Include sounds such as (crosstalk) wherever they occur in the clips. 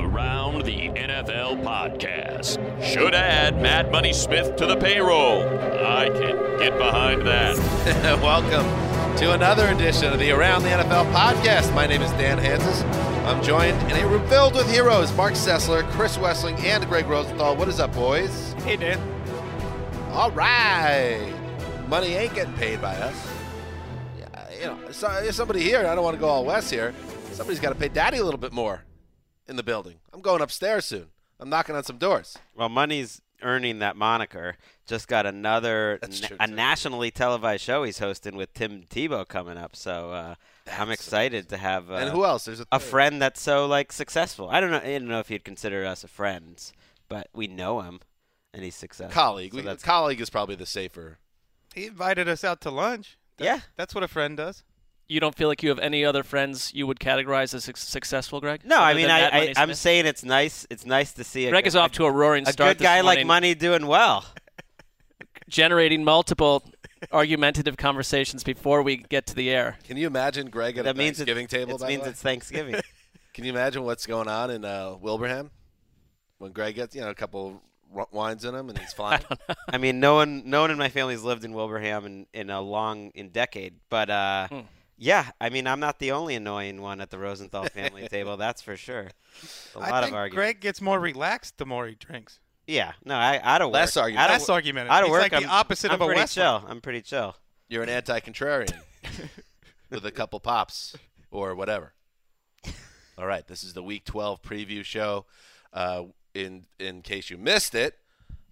The Around the NFL podcast should add Mad Money Smith to the payroll. I can get behind that. (laughs) Welcome to another edition of the Around the NFL podcast. My name is Dan Hanzus. I'm joined in a room filled with heroes Marc Sessler, Chris Wesseling, and Greg Rosenthal. What is up, boys? Hey, Dan. All right. Money ain't getting paid by us. Yeah, you know, so, somebody here, I don't want to go all west here, somebody's got to pay daddy a little bit more in the building. I'm going upstairs soon. I'm knocking on some doors. Well, money's earning that moniker. Just got another (laughs) na- a nationally televised show he's hosting with Tim Tebow coming up. So uh, I'm That's excited to have uh, and who else? There's a, a friend that's so like successful. I don't know. I don't know if you'd consider us a friend, but we know him, and he's successful. colleague. So we, that's colleague is probably the safer. He invited us out to lunch. That- Yeah. That's what a friend does. You don't feel like you have any other friends you would categorize as successful, Greg? no. I mean, I, I, I'm saying it's nice. It's nice to see a, Greg is a- off to a roaring a start. A good guy this like Money doing well. (laughs) generating multiple argumentative conversations before we get to the air. Can you imagine Greg at that a means Thanksgiving it, table? It by the means way? it's Thanksgiving. (laughs) (laughs) Can you imagine what's going on in uh, Wilbraham when Greg gets you know a couple r- wines in him and he's flying? I mean, no one, no one in my family's lived in Wilbraham in, in a long, in decade. But uh, Hmm. Yeah, I mean, I'm not the only annoying one at the Rosenthal family table. That's for sure. A lot I of think arguments. Greg gets more relaxed the more he drinks. Yeah, no, I, out of Less work, argument. Out of, Less argument. out of He's work, like I'm, the opposite I'm of a pretty Westler. chill. I'm pretty chill. You're an anti-contrarian (laughs) with a couple pops or whatever. All right, this is the Week 12 preview show. Uh, in in case you missed it,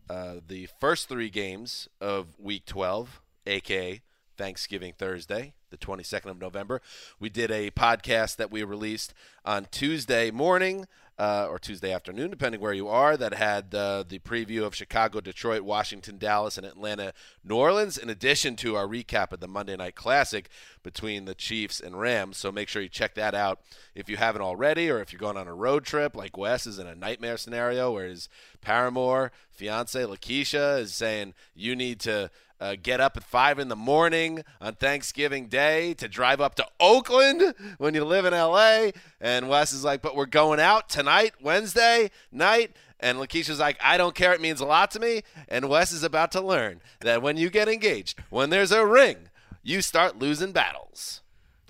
uh, the first three games of Week 12, aka Thanksgiving Thursday, the 22nd of November, we did a podcast that we released on Tuesday morning. Uh, or Tuesday afternoon, depending where you are, that had uh, the preview of Chicago, Detroit, Washington, Dallas, and Atlanta, New Orleans, in addition to our recap of the Monday Night Classic between the Chiefs and Rams. So make sure you check that out if you haven't already, or if you're going on a road trip like Wes is in a nightmare scenario where his paramour, fiance Lakeisha, is saying you need to uh, get up at five in the morning on Thanksgiving Day to drive up to Oakland when you live in LA. And Wes is like, but we're going out tonight, Wednesday night. And Lakeisha's like, I don't care. It means a lot to me. And Wes is about to learn that when you get engaged, when there's a ring, you start losing battles.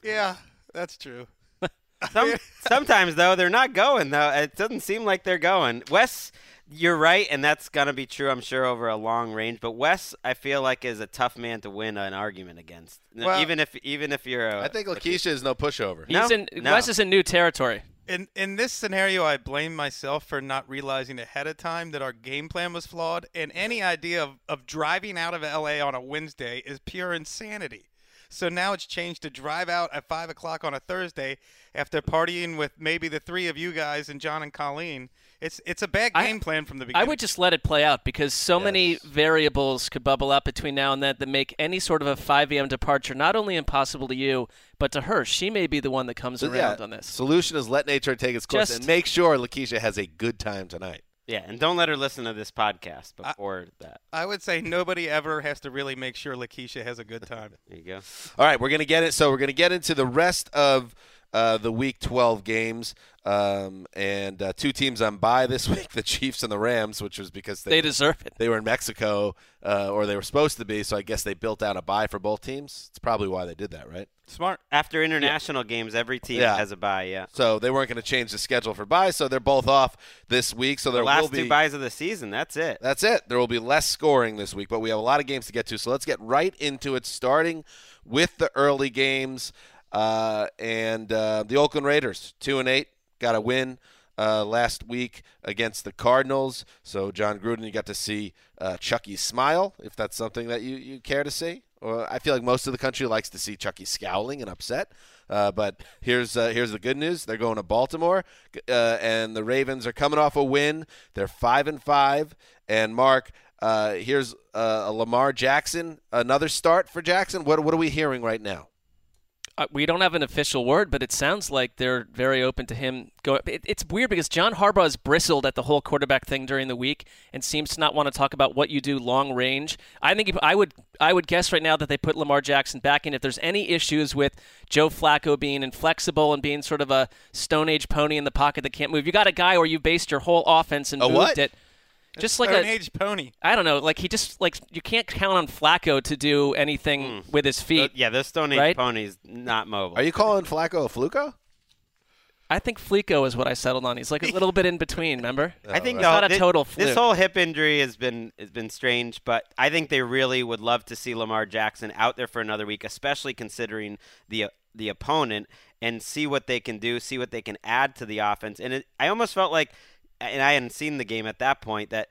Yeah, that's true. (laughs) Some, sometimes though, they're not going though. It doesn't seem like they're going. Wes, you're right, and that's gonna be true, I'm sure, over a long range. But Wes, I feel like is a tough man to win an argument against. Well- even if even if you're a, I think Lakeisha is no pushover. He's No, in no. Wes is in new territory. In in this scenario, I blame myself for not realizing ahead of time that our game plan was flawed, and any idea of, of driving out of LA on a Wednesday is pure insanity. So now it's changed to drive out at five o'clock on a Thursday after partying with maybe the three of you guys and John and Colleen. It's it's a bad I- game plan from the beginning. I would just let it play out because so many variables could bubble up between now and then that make any sort of a 5 a.m. departure not only impossible to you, but to her. She may be the one that comes So, around yeah, on this. Solution is let nature take its course Just- and make sure Lakeisha has a good time tonight. Yeah, and don't let her listen to this podcast before that. I would say nobody ever has to really make sure Lakeisha has a good time. (laughs) There you go. All right, we're gonna get it. So we're gonna get into the rest of uh, the Week 12 games, um, and uh, two teams on bye this (laughs) week: the Chiefs and the Rams, which was because they They deserve it. they were in Mexico, uh, or they were supposed to be. So I guess they built out a bye for both teams. It's probably why they did that, right? Smart. After international games, every team Yeah. has a bye. Yeah. So they weren't going to change the schedule for bye, so they're both off this week. So there The last will be two buys of the season. That's it. That's it. There will be less scoring this week, but we have a lot of games to get to. So let's get right into it, starting with the early games. Uh, and uh, the Oakland Raiders, two and eight, got a win uh, last week against the Cardinals. So Jon Gruden, you got to see uh, Chucky smile, if that's something that you, you care to see. Or I feel like most of the country likes to see Chucky scowling and upset. Uh, but here's uh, here's the good news: they're going to Baltimore, and the Ravens are coming off a win. They're five and five. And Marc, here's Lamar Jackson, another start for Jackson. What what are we hearing right now? Uh, we don't have an official word, but it sounds like they're very open to him going. It, it's weird because John Harbaugh has bristled at the whole quarterback thing during the week and seems to not want to talk about what you do long range. I think I would I would guess right now that they put Lamar Jackson back in. If there's any issues with Joe Flacco being inflexible and being sort of a Stone Age pony in the pocket that can't move, you got a guy where you based your whole offense and A moved what? it. Just like an a, Age pony. I don't know, like he just like you can't count on Flacco to do anything with his feet. Uh, yeah, this Stone Age Right? ponies not mobile. Are you calling Flacco a fluco? I think Fleeko is what I settled on. He's like a (laughs) little bit in between. Remember? I think It's no, not a thi- total This whole hip injury has been has been strange, but I think they really would love to see Lamar Jackson out there for another week, especially considering the the opponent and see what they can do, see what they can add to the offense. And it, I almost felt like, and I hadn't seen the game at that point, that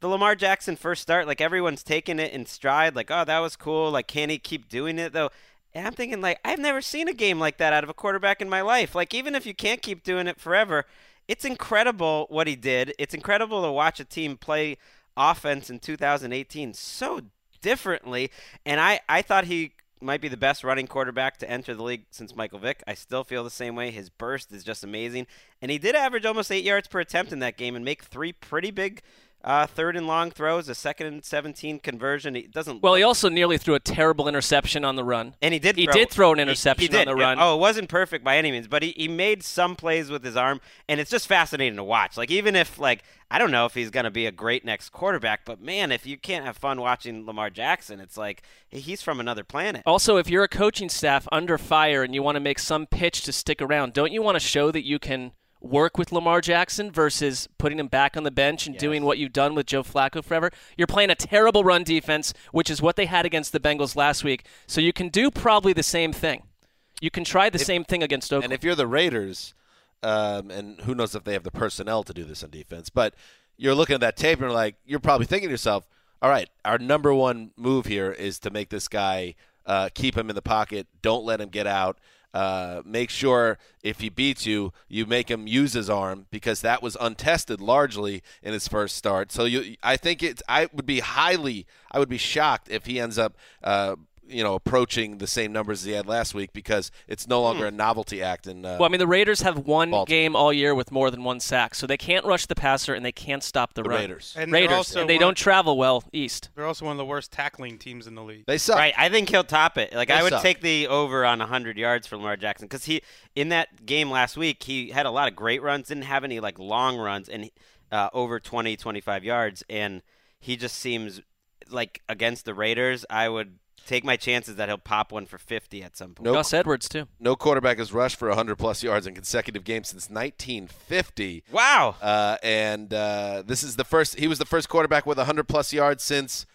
the Lamar Jackson first start, like everyone's taking it in stride, like oh that was cool, like can he keep doing it though? And I'm thinking like I've never seen a game like that out of a quarterback in my life. Like even if you can't keep doing it forever, it's incredible what he did. It's incredible to watch a team play offense in 2018 so differently. And I, I thought he might be the best running quarterback to enter the league since Michael Vick. I still feel the same way. His burst is just amazing. And he did average almost eight yards per attempt in that game and make three pretty big uh, third and long throws, a second and 17 conversion. He doesn't Well, he also nearly threw a terrible interception on the run. and he did. He throw, did throw an he- interception he, did. on the run. Oh, it wasn't perfect by any means, but he, he made some plays with his arm, and it's just fascinating to watch. Like even if like I don't know if he's gonna be a great next quarterback, but man, if you can't have fun watching Lamar Jackson, it's like he's from another planet. Also, if you're a coaching staff under fire and you want to make some pitch to stick around, don't you want to show that you can work with Lamar Jackson versus putting him back on the bench and doing what you've done with Joe Flacco forever? You're playing a terrible run defense, which is what they had against the Bengals last week. So you can do probably the same thing. You can try the same thing against Oakland. And if you're the Raiders, um, and who knows if they have the personnel to do this on defense, but you're looking at that tape and you're like, you're probably thinking to yourself, all right, our number one move here is to make this guy uh, keep him in the pocket, don't let him get out. Uh, make sure if he beats you, you make him use his arm because that was untested largely in his first start. So you, I think it's. I would be highly, I would be shocked if he ends up, uh, you know, approaching the same numbers as he had last week because it's no longer a novelty act. And uh, well, I mean, the Raiders have one Baltimore. game all year with more than one sack, so they can't rush the passer and they can't stop the, the run. Raiders, And they're Raiders, and they one- don't travel well east. They're also one of the worst tackling teams in the league. they suck. Right, I think he'll top it. Like They I would suck. take the over on 100 yards for Lamar Jackson because he in that game last week he had a lot of great runs, didn't have any like long runs, and uh, over 20, 25 yards, and he just seems like against the Raiders, I would take my chances that he'll pop one for 50 at some point. Nope. Gus Edwards too. No quarterback has rushed for 100 plus yards in consecutive games since 1950. Wow. Uh, and uh, this is the first. He was the first quarterback with 100 plus yards since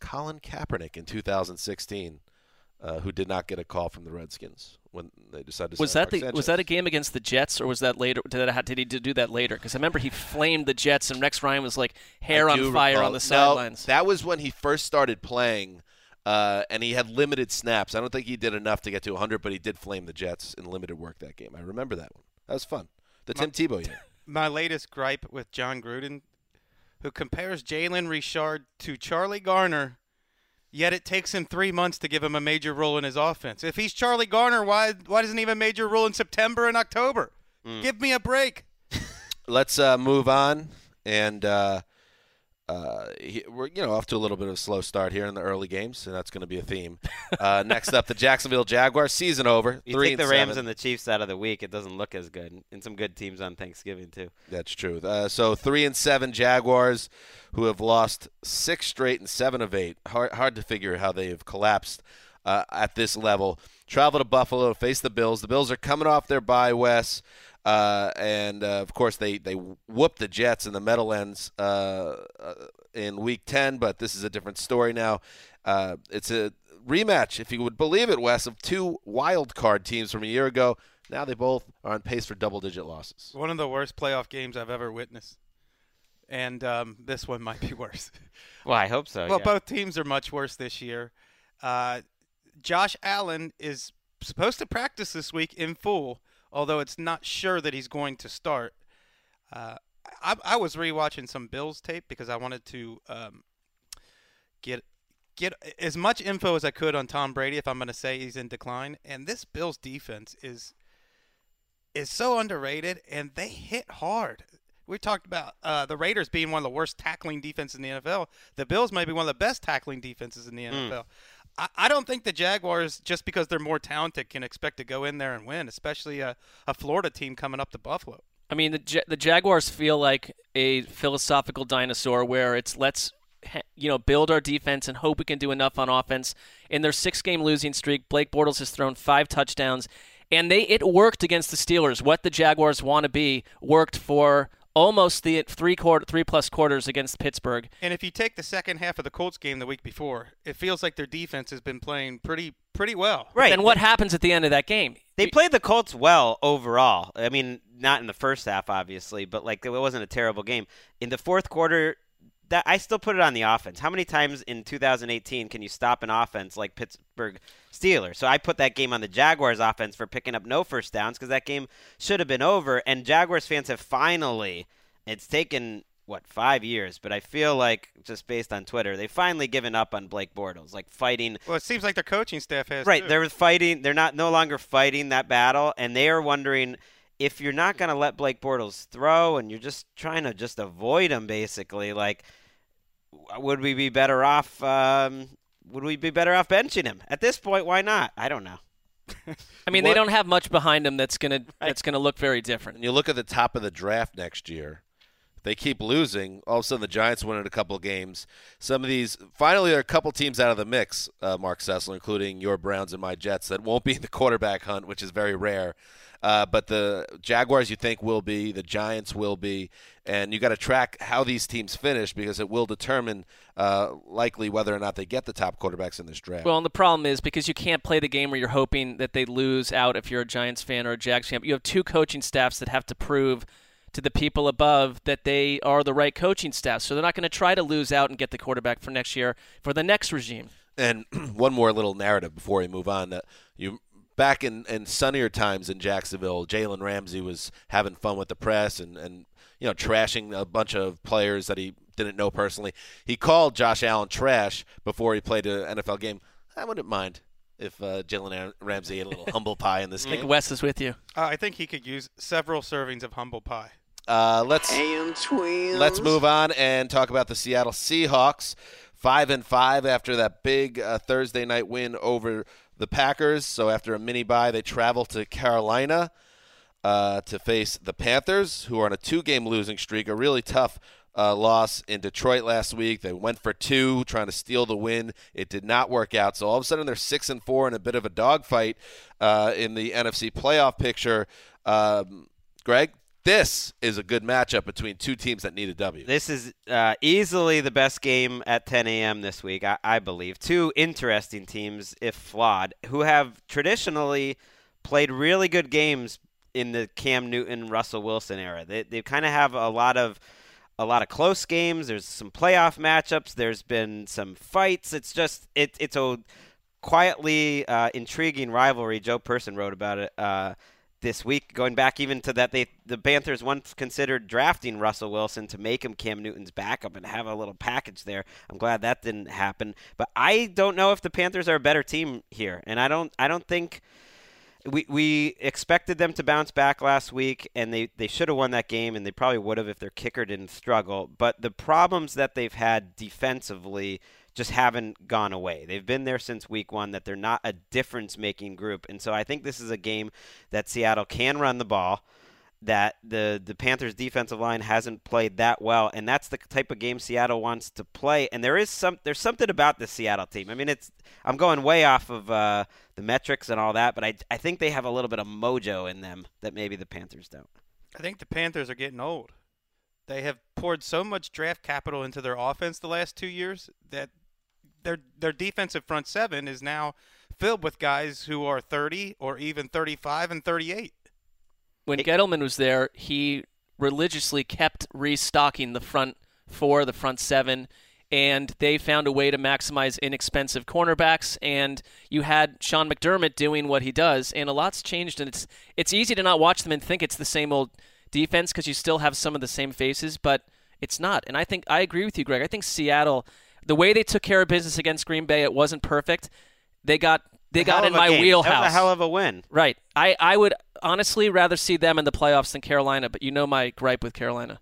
Colin Kaepernick in 2016, uh, who did not get a call from the Redskins when they decided to. Was sign that the Mark was that a game against the Jets or was that later? Did, that, did he do that later? Because I remember he flamed the Jets and Rex Ryan was like hair I on fire recall- on the No, sidelines. that was when he first started playing. Uh, and he had limited snaps. I don't think he did enough to get to 100, but he did flame the Jets in limited work that game. I remember that one. That was fun. The Tim Tebow year. (laughs) My latest gripe with Jon Gruden, who compares Jalen Richard to Charlie Garner, yet it takes him three months to give him a major role in his offense. If he's Charlie Garner, why why doesn't he have a major role in September and October? Give me a break. (laughs) Let's uh, move on. And uh, uh, he, we're you know off to a little bit of a slow start here in the early games, and that's going to be a theme. Uh, (laughs) next up, the Jacksonville Jaguars. Season over. You three take the Rams seven. and the Chiefs out of the week, it doesn't look as good. And some good teams on Thanksgiving too. That's true. Uh, so three and seven Jaguars, who have lost six straight and seven of eight. Hard, hard to figure how they have collapsed uh, at this level. Travel to Buffalo face the Bills. The Bills are coming off their bye, Wes, uh, and uh, of course they they whooped the Jets in the Meadowlands uh, uh, in Week Ten. But this is a different story now. Uh, it's a rematch, if you would believe it, Wes, of two wild card teams from a year ago. Now they both are on pace for double digit losses. One of the worst playoff games I've ever witnessed, and um, this one might be (laughs) worse. Well, I hope so. well, yeah. both teams are much worse this year. Uh, Josh Allen is supposed to practice this week in full, although it's not sure that he's going to start. Uh, I, I was rewatching some Bills tape because I wanted to um, get get as much info as I could on Tom Brady if I'm going to say he's in decline. And this Bills defense is is so underrated, and they hit hard. We talked about uh, the Raiders being one of the worst tackling defenses in the NFL. The Bills might be one of the best tackling defenses in the NFL. I, I don't think the Jaguars, just because they're more talented, can expect to go in there and win, especially a, a Florida team coming up to Buffalo. I mean, the the Jaguars feel like a philosophical dinosaur where it's let's you know build our defense and hope we can do enough on offense. In their six game losing streak, Blake Bortles has thrown five touchdowns, and they it worked against the Steelers. What the Jaguars want to be worked for almost the three quarter three plus quarters against Pittsburgh. And if you take the second half of the Colts game the week before, it feels like their defense has been playing pretty pretty well. right. And what happens at the end of that game? They played the Colts well overall. I mean, not in the first half, obviously, but like it wasn't a terrible game. In the fourth quarter, that I still put it on the offense. How many times in 2018 can you stop an offense like Pittsburgh Steelers? So I put that game on the Jaguars offense for picking up no first downs because that game should have been over. And Jaguars fans have finally. It's taken what five years, but I feel like just based on Twitter, they've finally given up on Blake Bortles, like fighting Well, it seems like their coaching staff has. Right, too. they're fighting. They're not no longer fighting that battle, and they are wondering if you're not going to let Blake Bortles throw, and you're just trying to just avoid him, basically. Like, would we be better off? Um, would we be better off benching him at this point? Why not? I don't know. I mean, What- they don't have much behind them that's gonna (laughs) that's gonna look very different. And you look at the top of the draft next year. They keep losing, all of a sudden the Giants win in a couple of games. Some of these, finally, there are a couple teams out of the mix, uh, Marc Sessler, including your Browns and my Jets, that won't be in the quarterback hunt, which is very rare. Uh, but the Jaguars, you think, will be. The Giants will be. And you got to track how these teams finish because it will determine uh, likely whether or not they get the top quarterbacks in this draft. Well, and the problem is because you can't play the game where you're hoping that they lose out if you're a Giants fan or a Jags fan. You have two coaching staffs that have to prove to the people above that they are the right coaching staff. So they're not going to try to lose out and get the quarterback for next year for the next regime. And (clears throat) one more little narrative before we move on. That you back in, in sunnier times in Jacksonville, Jalen Ramsey was having fun with the press and, and you know trashing a bunch of players that he didn't know personally. He called Josh Allen trash before he played an NFL game. I wouldn't mind if uh, Jalen Ramsey ate a little humble (laughs) pie in this I think game. Wes is with you. Uh, I think he could use several servings of humble pie. Uh, let's let's move on and talk about the Seattle Seahawks. Five and five after that big uh, Thursday night win over the Packers. So after a mini bye, they travel to Carolina uh, to face the Panthers, who are on a two-game losing streak. A really tough uh, loss in Detroit last week. They went for two, trying to steal the win. It did not work out. So all of a sudden, they're six and four in a bit of a dogfight uh, in the NFC playoff picture. Um, Greg, this is a good matchup between two teams that need a W. This is uh, easily the best game at 10 a.m. this week, I, I believe. Two interesting teams, if flawed, who have traditionally played really good games in the Cam Newton Russell Wilson era. They they kind of have a lot of a lot of close games. There's some playoff matchups. There's been some fights. It's just it, it's a quietly uh, intriguing rivalry. Joe Person wrote about it uh, this week, going back even to that they the Panthers once considered drafting Russell Wilson to make him Cam Newton's backup and have a little package there. I'm glad that didn't happen, but I don't know if the Panthers are a better team here, and I don't I don't think we we expected them to bounce back last week, and they, they should have won that game, and they probably would have if their kicker didn't struggle. But the problems that they've had defensively just haven't gone away. They've been there since week one. That they're not a difference making group, and so I think this is a game that Seattle can run the ball. That the the Panthers defensive line hasn't played that well, and that's the type of game Seattle wants to play. And there is some there's something about the Seattle team. I mean, it's I'm going way off of. Uh, the metrics and all that, but I, I think they have a little bit of mojo in them that maybe the Panthers don't. I think the Panthers are getting old. They have poured so much draft capital into their offense the last two years that their their defensive front seven is now filled with guys who are 30 or even 35 and 38. When Gettleman was there, he religiously kept restocking the front four, the front seven and they found a way to maximize inexpensive cornerbacks. And you had Sean McDermott doing what he does, and a lot's changed. And it's it's easy to not watch them and think it's the same old defense because you still have some of the same faces, but it's not. And I think I agree with you, Greg. I think Seattle, the way they took care of business against Green Bay, it wasn't perfect. They got they got in my game. wheelhouse. That was a hell of a win. Right. I, I would honestly rather see them in the playoffs than Carolina, but you know my gripe with Carolina.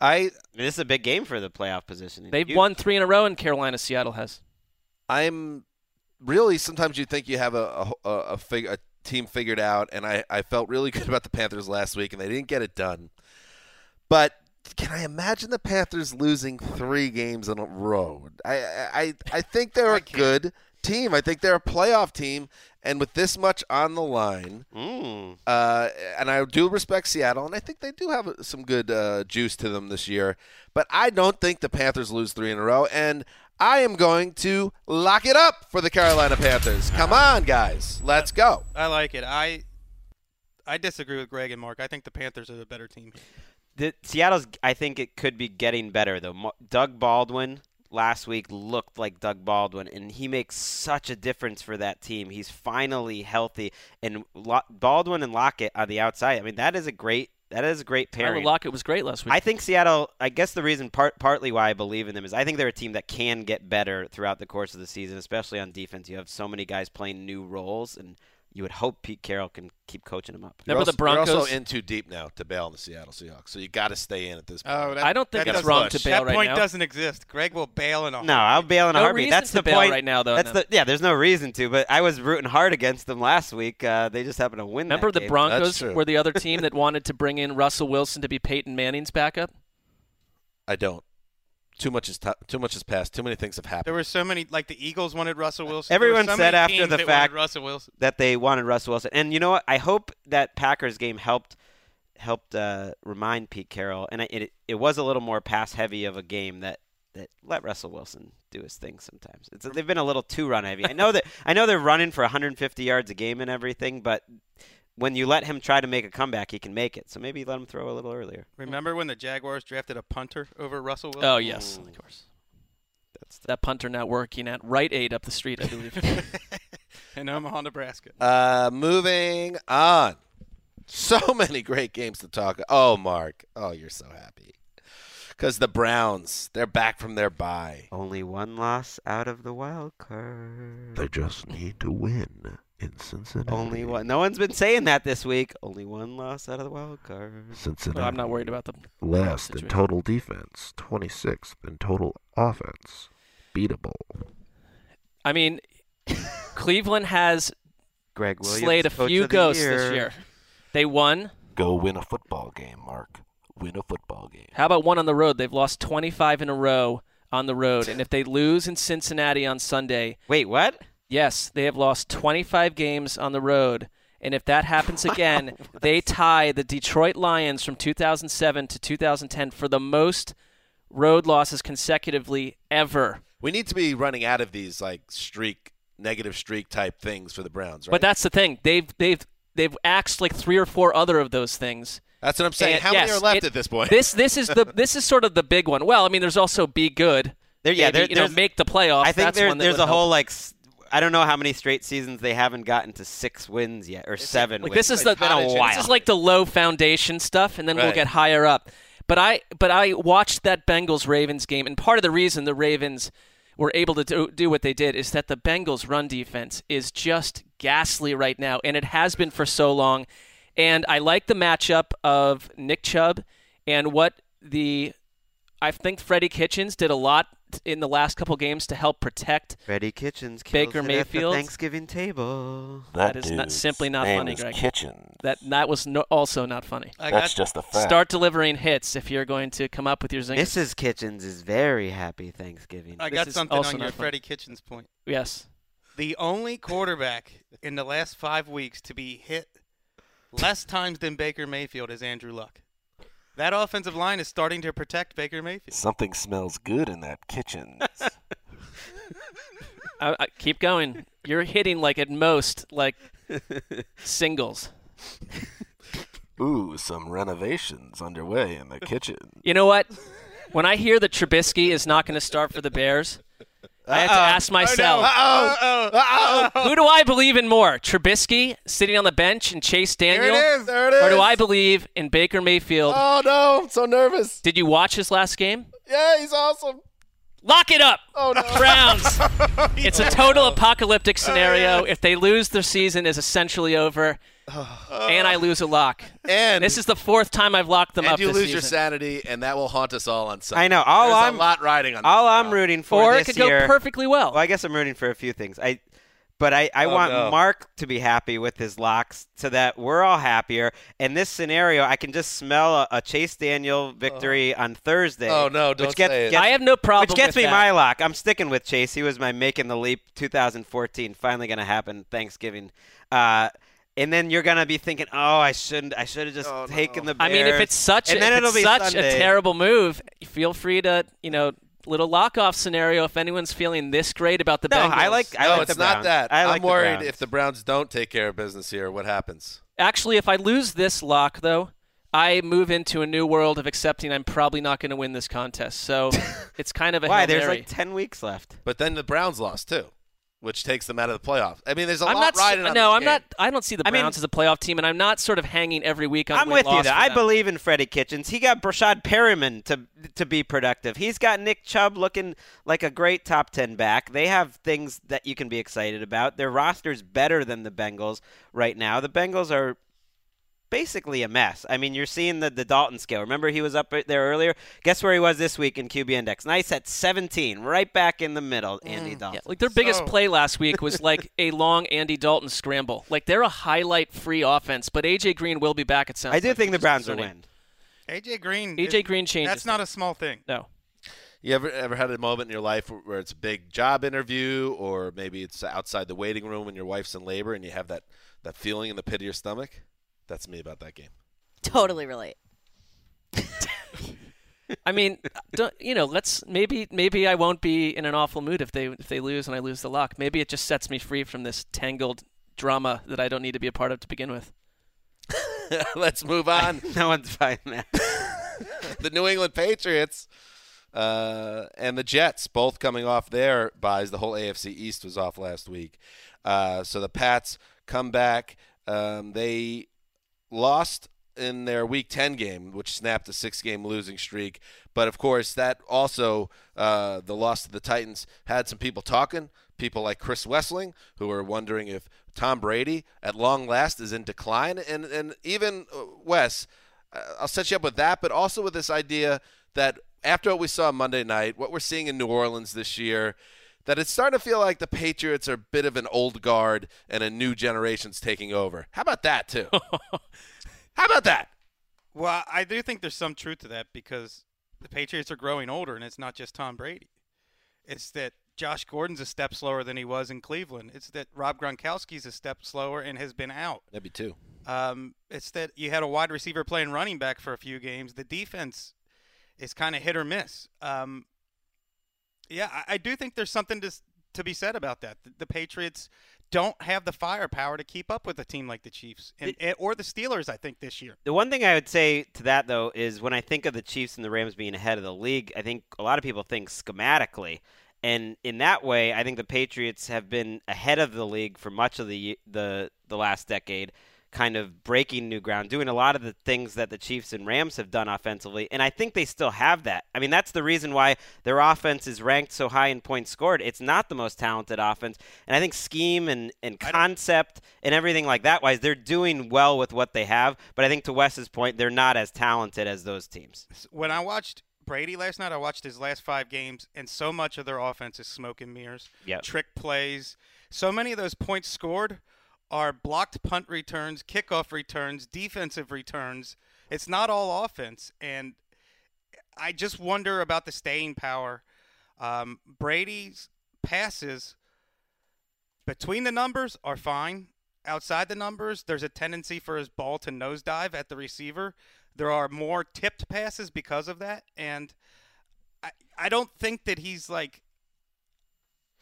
I This is a big game for the playoff position. They've You- won three in a row in Carolina. Seattle has. I'm really sometimes you think you have a a, a, a, fig, a team figured out, and I, I felt really (laughs) good about the Panthers last week, and they didn't get it done. But can I imagine the Panthers losing three games in a row? I I, I think they're a good team. I think they're a playoff team, and with this much on the line, Mm. uh, and I do respect Seattle, and I think they do have some good uh, juice to them this year. But I don't think the Panthers lose three in a row, and I am going to lock it up for the Carolina Panthers. (laughs) Come on, guys, let's go. I like it. I I disagree with Greg and Marc. I think the Panthers are the better team. The, Seattle's. I think it could be getting better though. Doug Baldwin last week looked like Doug Baldwin, and he makes such a difference for that team. He's finally healthy, and Baldwin and Lockett on the outside. I mean, that is a great. That is a great Tyler pairing. Lockett was great last week. I think Seattle. I guess the reason, part, partly why I believe in them, is I think they're a team that can get better throughout the course of the season, especially on defense. You have so many guys playing new roles, and you would hope Pete Carroll can keep coaching them up. You're Remember the also- You're Broncos? also in too deep now to bail on the Seattle Seahawks, so you got to stay in at this point. Oh, that, I don't think that it's doesn't- wrong to bail That right point now. doesn't exist. Greg will bail in a No, I'll bail in a No heartbeat. That's to the bail point right now, though, That's no. the yeah. There's no reason to, but I was rooting hard against them last week. Uh, they just happened to win. Remember that the game. Broncos were the other team that wanted to bring in Russell Wilson to be Peyton Manning's backup? I don't. Too much is t- too much has passed. Too many things have happened. There were so many, like the Eagles wanted Russell Wilson. Everyone so said after the fact- wanted Russell Wilson. that they wanted Russell Wilson, and you know what? I hope that Packers game helped helped uh, remind Pete Carroll, and it it was a little more pass heavy of a game that. That let Russell Wilson do his thing sometimes. It's, they've been a little too run heavy. I know that I know they're running for 150 yards a game and everything, but when you let him try to make a comeback, he can make it. So maybe let him throw a little earlier. Remember when the Jaguars drafted a punter over Russell Wilson? Oh, yes, Mm. of course. That punter now working at Rite Aid up the street, I believe. (laughs) (laughs) in Omaha, Nebraska. Uh, moving on. So (laughs) many great games to talk. Oh, Marc. Oh, you're so happy because the Browns they're back from their bye. Only one loss out of the wild card. They just need to win in Cincinnati. Only one. No one's been saying that this week. Only one loss out of the wild card. Cincinnati. Well, I'm not worried about the Last in total defense, 26th in total offense. Beatable. I mean, Cleveland has Gregg Williams slayed a few of ghosts year. this year. They won. Go win a football game, Marc. Win a football game. How about one on the road? They've lost 25 in a row on the road. And if they lose in Cincinnati on Sunday, Wait, what? Yes, they have lost 25 games on the road. And if that happens (laughs) again, they tie the Detroit Lions from 2007 to 2010 for the most road losses consecutively ever. We need to be running out of these like streak, negative streak type things for the Browns, right? But that's the thing. They've they've they've axed like three or four other of those things, That's what I'm saying. And How many yes, are left it- at this point? This this is the (laughs) this is sort of the big one. Well, I mean, there's also be good. There- yeah, Maybe, there- you know, make the playoffs. I think there, there's a whole like I don't know how many straight seasons they haven't gotten to six wins yet or seven. Like wins. this is It's the been a while. this is like the low foundation stuff, and then we'll get higher up. But I but I watched that Bengals Ravens game, and part of the reason the Ravens were able to do, do what they did is that the Bengals run defense is just ghastly right now, and it has been for so long. And I like the matchup of Nick Chubb and what the I think Freddie Kitchens did a lot in the last couple games to help protect Freddie Kitchens Baker Mayfield. the Thanksgiving table. That is not simply not name funny, is Greg. Kitchen. that. That was no, also not funny. I That's got just a fact. Start delivering hits if you're going to come up with your zingers. Mrs. Kitchens is very happy Thanksgiving. I got is something on your not funny. Freddie Kitchens point. Yes. The only quarterback in the last five weeks to be hit less times than Baker Mayfield is Andrew Luck. That offensive line is starting to protect Baker Mayfield. Something smells good in that kitchen. (laughs) I, I, keep going. You're hitting like at most like singles. Ooh, some renovations underway in the kitchen. You know what? When I hear that Trubisky is not going to start for the Bears, I have to ask oh, myself, who do I believe in more? Trubisky sitting on the bench and Chase Daniel? is. There it Or do. I believe in Baker Mayfield? Oh no, I'm so nervous. Did you watch his last game? Yeah, he's awesome. Lock it up. Oh no. (laughs) Browns. (laughs) it's a total apocalyptic scenario. Oh, if they lose, their season is essentially over. And I lose a lock. And This is the fourth time I've locked them up. and up you this lose your sanity, and that will haunt us all on Sunday. I know. All There's I'm a lot riding on. all this I'm rooting for Or this it could year. go perfectly well. Well, I guess I'm rooting for a few things. I, but I, I Oh, want no. Marc to be happy with his locks so that we're all happier. In this scenario, I can just smell a, a Chase Daniel victory on Thursday. Oh, no, don't which gets, say it. gets- I have no problem Which gets with me that. my lock. I'm sticking with Chase. He was my making the leap 2014. Finally going to happen Thanksgiving. Uh, and then you're gonna be thinking, "Oh, I shouldn't. I should have just Oh, taken no. the." I mean, if it's such, and a, then it'll it's be such Sunday. a terrible move, feel free to, you know, little lock off scenario. If anyone's feeling this great about the No, Bengals, I like. I no, like it's the not Browns. that. I like I'm the worried Browns. if the Browns don't take care of business here, what happens? Actually, if I lose this lock, though, I move into a new world of accepting I'm probably not going to win this contest. So (laughs) it's kind of a Why? Hail There's like ten weeks left. But then the Browns lost too, which takes them out of the playoffs. I mean, there's a I'm lot not. s- riding on no, this I'm game. not. I don't see the I mean- Browns as a playoff team, and I'm not sort of hanging every week on I'm with you. Though. I believe in Freddie Kitchens. He got Breshad Perriman to to be productive. He's got Nick Chubb looking like a great top ten back. They have things that you can be excited about. Their roster's better than the Bengals right now. The Bengals are basically a mess. I mean, you're seeing the, the Dalton scale. Remember he was up there earlier? Guess where he was this week in QB Index? Nice at 17, right back in the middle, mm, Andy Dalton. Yeah, like their biggest So- play last week was (laughs) like a long Andy Dalton scramble. Like they're a highlight-free offense, but AJ Green will be back. at sounds. I do like, think the Browns will win. AJ Green. AJ Green changes That's not a small thing. No. You ever ever had a moment in your life where, where it's a big job interview, or maybe it's outside the waiting room when your wife's in labor and you have that that feeling in the pit of your stomach? That's me about that game. Totally relate. (laughs) I mean, don't, you know, let's maybe maybe I won't be in an awful mood if they if they lose and I lose the lock. Maybe it just sets me free from this tangled drama that I don't need to be a part of to begin with. (laughs) Let's move on. (laughs) no one's buying that. the New England Patriots uh, and the Jets both coming off their buys. The whole AFC East was off last week. Uh, so the Pats come back. Um, they lost in their Week 10 game, which snapped a six-game losing streak. But of course, that also uh, the loss to the Titans had some people talking. People like Chris Wesseling, who are wondering if Tom Brady, at long last, is in decline, and and even uh, Wes. uh, I'll set you up with that, but also with this idea that after what we saw Monday night, what we're seeing in New Orleans this year, that it's starting to feel like the Patriots are a bit of an old guard and a new generation's taking over. How about that too? (laughs) How about that? Well, I do think there's some truth to that because the Patriots are growing older, and it's not just Tom Brady. It's that Josh Gordon's a step slower than he was in Cleveland. It's that Rob Gronkowski's a step slower and has been out. That'd be two. Um, it's that you had a wide receiver playing running back for a few games. The defense is kind of hit or miss. Um, yeah, I, I do think there's something to to be said about that. The, the Patriots don't have the firepower to keep up with a team like the Chiefs and, and- or the Steelers. I think this year. The one thing I would say to that though is when I think of the Chiefs and the Rams being ahead of the league, I think a lot of people think schematically. And in that way, I think the Patriots have been ahead of the league for much of the the the last decade, kind of breaking new ground, doing a lot of the things that the Chiefs and Rams have done offensively. And I think they still have that. I mean, that's the reason why their offense is ranked so high in points scored. It's not the most talented offense. And I think scheme and, and concept and everything like that wise, they're doing well with what they have. But I think to Wes's point, they're not as talented as those teams. When I watched Brady last night, I watched his last five games, and so much of their offense is smoke and mirrors, Yep. trick plays. So many of those points scored are blocked punt returns, kickoff returns, defensive returns. It's not all offense, and I just wonder about the staying power. Um, Brady's passes between the numbers are fine. Outside the numbers, there's a tendency for his ball to nosedive at the receiver. There are more tipped passes because of that, and I I don't think that he's like.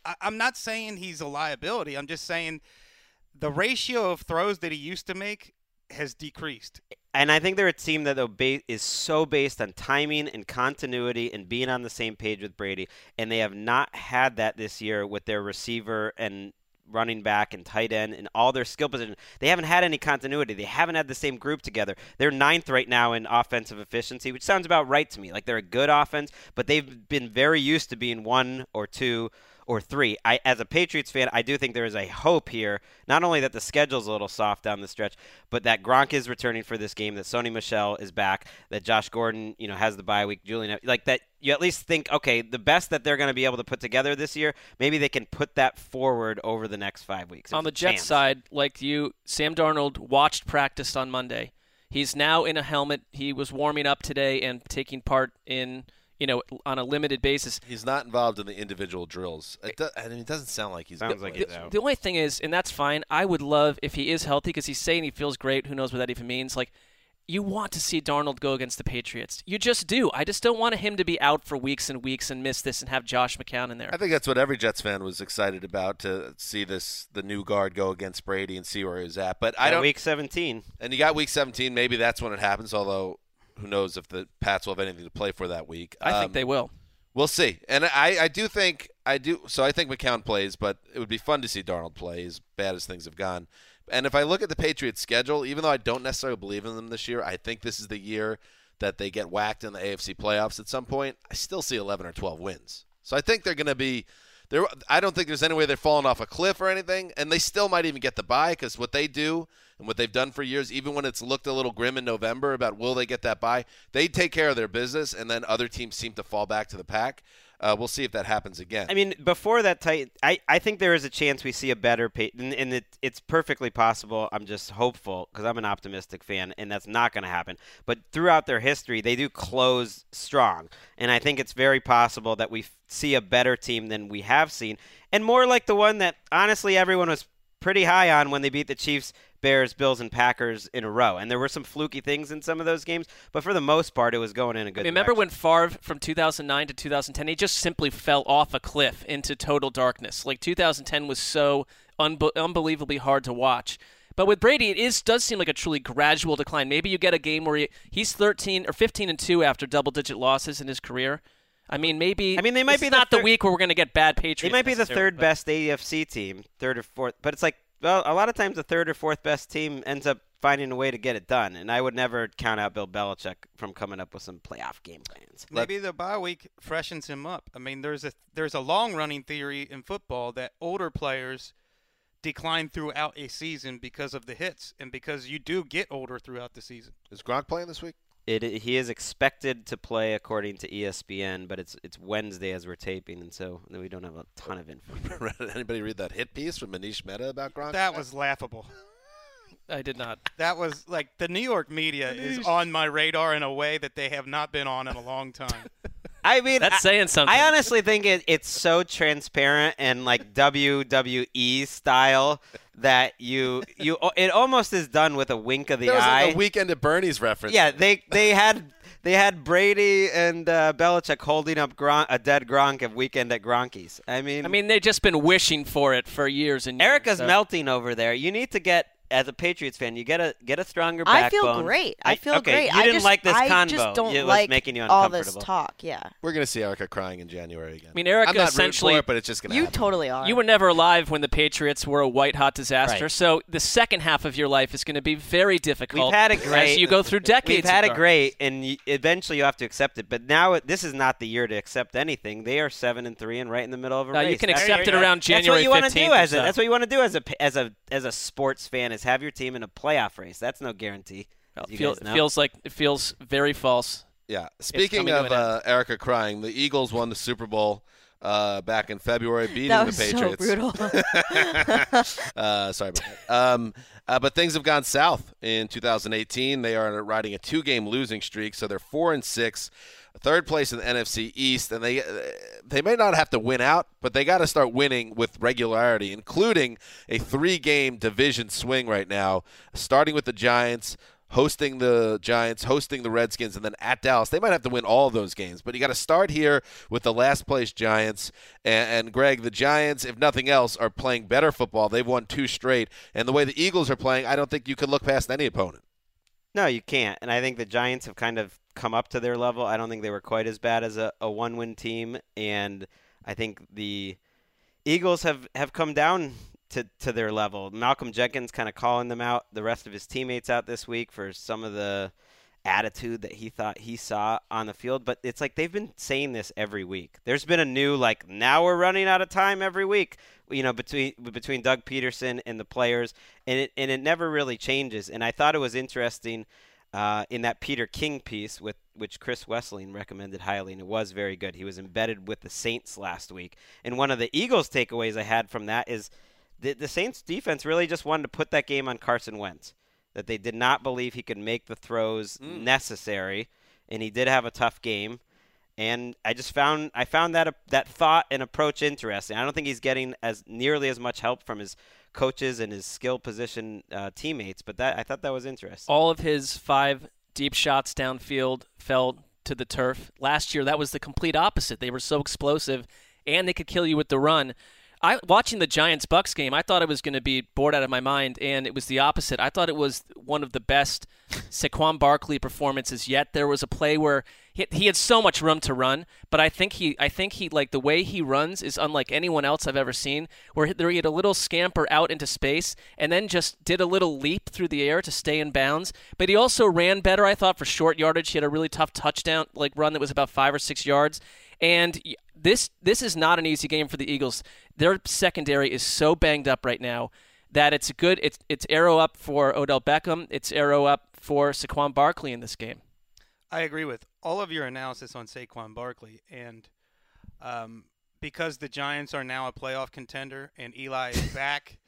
I, I'm not saying he's a liability. I'm just saying the ratio of throws that he used to make has decreased. And I think they're a team that ba- is so based on timing and continuity and being on the same page with Brady, and they have not had that this year with their receiver and running back and tight end and all their skill positions. They haven't had any continuity. They haven't had the same group together. They're ninth right now in offensive efficiency, which sounds about right to me. Like they're a good offense, but they've been very used to being one or two or three. I, as a Patriots fan, I do think there is a hope here. Not only that the schedule's a little soft down the stretch, but that Gronk is returning for this game, that Sony Michel is back, that Josh Gordon, you know, has the bye week, Julian, like that. You at least think, okay, the best that they're going to be able to put together this year, maybe they can put that forward over the next five weeks. On the Jets side, like you, Sam Darnold watched practice on Monday. He's now in a helmet. He was warming up today and taking part in, you know, on a limited basis. He's not involved in the individual drills. It, do, I mean, it doesn't sound like he's. Sounds like the, he's out. The only thing is, and that's fine. I would love if he is healthy because he's saying he feels great. Who knows what that even means? Like, you want to see Darnold go against the Patriots. You just do. I just don't want him to be out for weeks and weeks and miss this and have Josh McCown in there. I think that's what every Jets fan was excited about to see this the new guard go against Brady and see where he was at. But I don't. Week 17. And you got week 17. Maybe that's when it happens. Although, who knows if the Pats will have anything to play for that week? I think Um, they will. We'll see. And I, I do think I do. So I think McCown plays, but it would be fun to see Darnold play. As bad as things have gone. And if I look at the Patriots' schedule, even though I don't necessarily believe in them this year, I think this is the year that they get whacked in the AFC playoffs at some point. I still see 11 or 12 wins. So I think they're going to be. There, I don't think there's any way they're falling off a cliff or anything, and they still might even get the bye because what they do and what they've done for years, even when it's looked a little grim in November about will they get that bye, they take care of their business, and then other teams seem to fall back to the pack. Uh, we'll see if that happens again. I mean, before that tight, I, I think there is a chance we see a better and, and it, it's perfectly possible. I'm just hopeful because I'm an optimistic fan, and that's not going to happen. But throughout their history, they do close strong, and I think it's very possible that we f- see a better team than we have seen, and more like the one that honestly everyone was pretty high on when they beat the Chiefs, Bears, Bills, and Packers in a row. And there were some fluky things in some of those games, but for the most part, it was going in a good. Way. Remember when Favre from 2009 to 2010, he just simply fell off a cliff into total darkness. Like 2010 was so unbe- unbelievably hard to watch. But with Brady, it is does seem like a truly gradual decline. Maybe you get a game where he, he's 13 or 15 and two after double-digit losses in his career. I mean, maybe. I mean, they might be the not the week where we're going to get bad Patriots. They might be the third but- best AFC team, third or fourth, but it's like well, a lot of times the third or fourth best team ends up finding a way to get it done. And I would never count out Bill Belichick from coming up with some playoff game plans. Maybe the bye week freshens him up. I mean, there's a there's a long running theory in football that older players decline throughout a season because of the hits and because you do get older throughout the season. is Gronk playing this week? It, he is expected to play according to ESPN, but it's it's Wednesday as we're taping, and so we don't have a ton of info. (laughs) Anybody read that hit piece from Manish Mehta about Gronk? That was laughable. (laughs) I did not. That was like the New York media is on my radar in a way that they have not been on in a long time. (laughs) I mean, That's I, saying something. I honestly think it, it's so transparent and like WWE style that you you it almost is done with a wink of the There was eye. like a weekend at Bernie's reference. Yeah, they they had they had Brady and uh, Belichick holding up Gron- a dead Gronk at weekend at Gronkies. I mean, I mean, they've just been wishing for it for years and years. Erica's so- melting over there. You need to get as a Patriots fan, you get a get a stronger backbone. I feel great. I feel okay, great. You I didn't just, like this I convo. just don't it was like making you all uncomfortable. this talk. Yeah. We're gonna see Erica crying in January again. I mean, Erica I'm not essentially. for it, but it's just gonna You happen. totally are. You were never alive when the Patriots were a white hot disaster. Right. So the second half of your life is going to be very difficult. We've had it great. as you go through (laughs) decades. We've had of it great, and y- eventually you have to accept it. But now it- this is not the year to accept anything. They are seven and three and right in the middle of a No, you race. can That's- accept it around January. That's what you want to do as a, that's what you want to do as a p- as a as a sports fan is have your team in a playoff race. That's no guarantee. Well, feel- guys feels like it feels very false. Yeah. Speaking of uh, Erica crying, the Eagles won the Super Bowl uh, back in February, (laughs) beating that the was so Patriots. brutal. (laughs) uh, sorry about that. Um, uh, but things have gone south in 2018. They are riding a two-game losing streak, so they're four and six, third place in the NFC East, and they they may not have to win out, but they got to start winning with regularity, including a three-game division swing right now, starting with the Giants. Hosting the Giants, hosting the Redskins, and then at Dallas. They might have to win all those games, but you got to start here with the last place Giants. And, and Greg, the Giants, if nothing else, are playing better football. They've won two straight, and the way the Eagles are playing, I don't think you could look past any opponent. No, you can't. And I think the Giants have kind of come up to their level. I don't think they were quite as bad as a, a one win team. And I think the Eagles have, have come down to, to their level. Malcolm Jenkins kind of calling them out, the rest of his teammates out this week for some of the attitude that he thought he saw on the field. But it's like they've been saying this every week. There's been a new, like, now we're running out of time every week, you know, between between Doug Pederson and the players. And it, and it never really changes. And I thought it was interesting uh, in that Peter King piece, with which Chris Wesseling recommended highly, and it was very good. He was embedded with the Saints last week, and one of the Eagles' takeaways I had from that is the, the Saints' defense really just wanted to put that game on Carson Wentz. That they did not believe he could make the throws necessary, and he did have a tough game. And I just found I found that that thought and approach interesting. I don't think he's getting as nearly as much help from his coaches and his skill position uh, teammates, but that I thought that was interesting. All of his five deep shots downfield fell to the turf. Last year, that was the complete opposite. They were so explosive, and they could kill you with the run. I watching the Giants Bucks game, I thought it was going to be bored out of my mind, and it was the opposite. I thought it was one of the best Saquon Barkley performances yet. There was a play where he, he had so much room to run, but I think he, I think he, like the way he runs is unlike anyone else I've ever seen. Where he had a little scamper out into space, and then just did a little leap through the air to stay in bounds. But he also ran better, I thought, for short yardage. He had a really tough touchdown, like run that was about five or six yards, and this this is not an easy game for the Eagles. Their secondary is so banged up right now that it's good. It's it's arrow up for Odell Beckham. It's arrow up for Saquon Barkley in this game. I agree with all of your analysis on Saquon Barkley, and um, because the Giants are now a playoff contender and Eli is (laughs) back,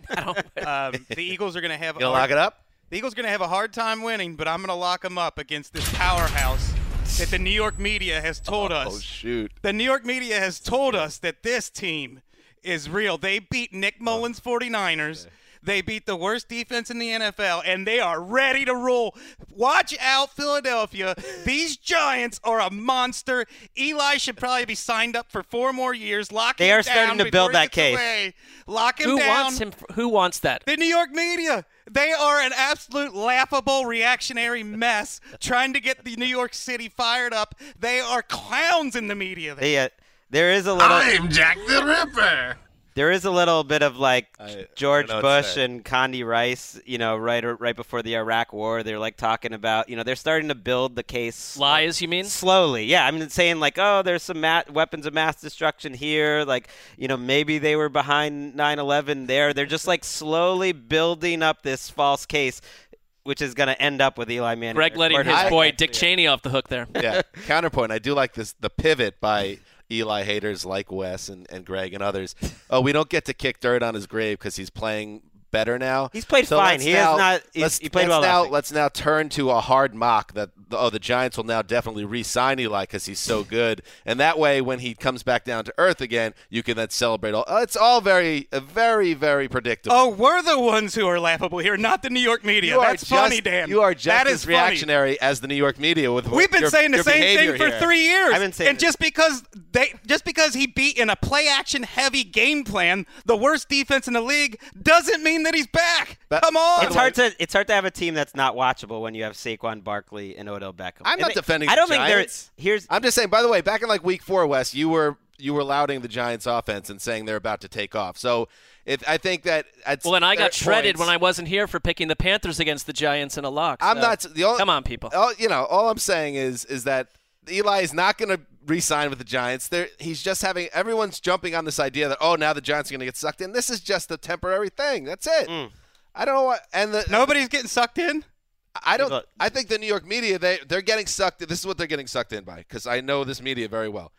um, the Eagles are going (laughs) to have. You gonna a lock it up? The Eagles are going to have a hard time winning, but I'm going to lock them up against this powerhouse that the New York media has told us. Oh shoot! The New York media has told us that this team is real. They beat Nick uh-huh. Mullens' 49ers. They beat the worst defense in the NFL, and they are ready to roll. Watch out, Philadelphia. These Giants are a monster. Eli should probably be signed up for four more years. Lock They him are starting to build that gets case. away. Lock him Who down. wants him? Who wants that? The New York media. They are an absolute laughable reactionary mess trying to get the New York City fired up. They are clowns in the media. They, uh, there is a little. I'm Jack the Ripper. There is a little bit of like I- George I know what to Bush and Condi Rice, you know, right right before the Iraq War. They're like talking about, you know, they're starting to build the case Lies, you mean? slowly. Yeah, I'm saying like, oh, there's some ma- weapons of mass destruction here. Like, you know, maybe they were behind 9/11 there. They're just like slowly building up this false case, which is going to end up with Eli Manning. Greg letting his boy Dick Cheney off the hook there. yeah. Counterpoint. I do like this the pivot by Eli haters like Wes and, and Greg and others. Oh, we don't get to kick dirt on his grave because he's playing better now. He's played So fine. let's He has not- he's- he played let's well now let's now turn to a hard mock that oh the Giants will now definitely re-sign Eli because he's so good, and that way when he comes back down to earth again, you can then celebrate. All it's all very uh, very very predictable. Oh, we're the ones who are laughable here, not the New York media. you are That's just, funny, Dan. You are just that as is funny. reactionary as the New York media with We've been your- saying the same thing behavior for here. three years. I've been saying and this. just because they, just because he beat in a play action heavy game plan, the worst defense in the league, doesn't mean that he's back. But- Come on. It's hard to it's hard to have a team that's not watchable when you have Saquon Barkley and Odell Beckham. I'm And not they- defending I don't the think Giants. there. Here's I'm just saying. By the way, back in like week four, Wes, you were you were lauding the Giants' offense and saying they're about to take off. So, it, I think that at Well, and I got at shredded points- when I wasn't here for picking the Panthers against the Giants in a lock. I'm not the only, Come on, people. All, you know, all I'm saying is is that Eli is not going to re-sign with the Giants. There, he's just having everyone's jumping on this idea that oh, now the Giants are going to get sucked in. This is just a temporary thing. That's it. Mm. I don't know what. And the Nobody's getting sucked in. I don't. I think the New York media they they're getting sucked. This is what they're getting sucked in by because I know this media very well.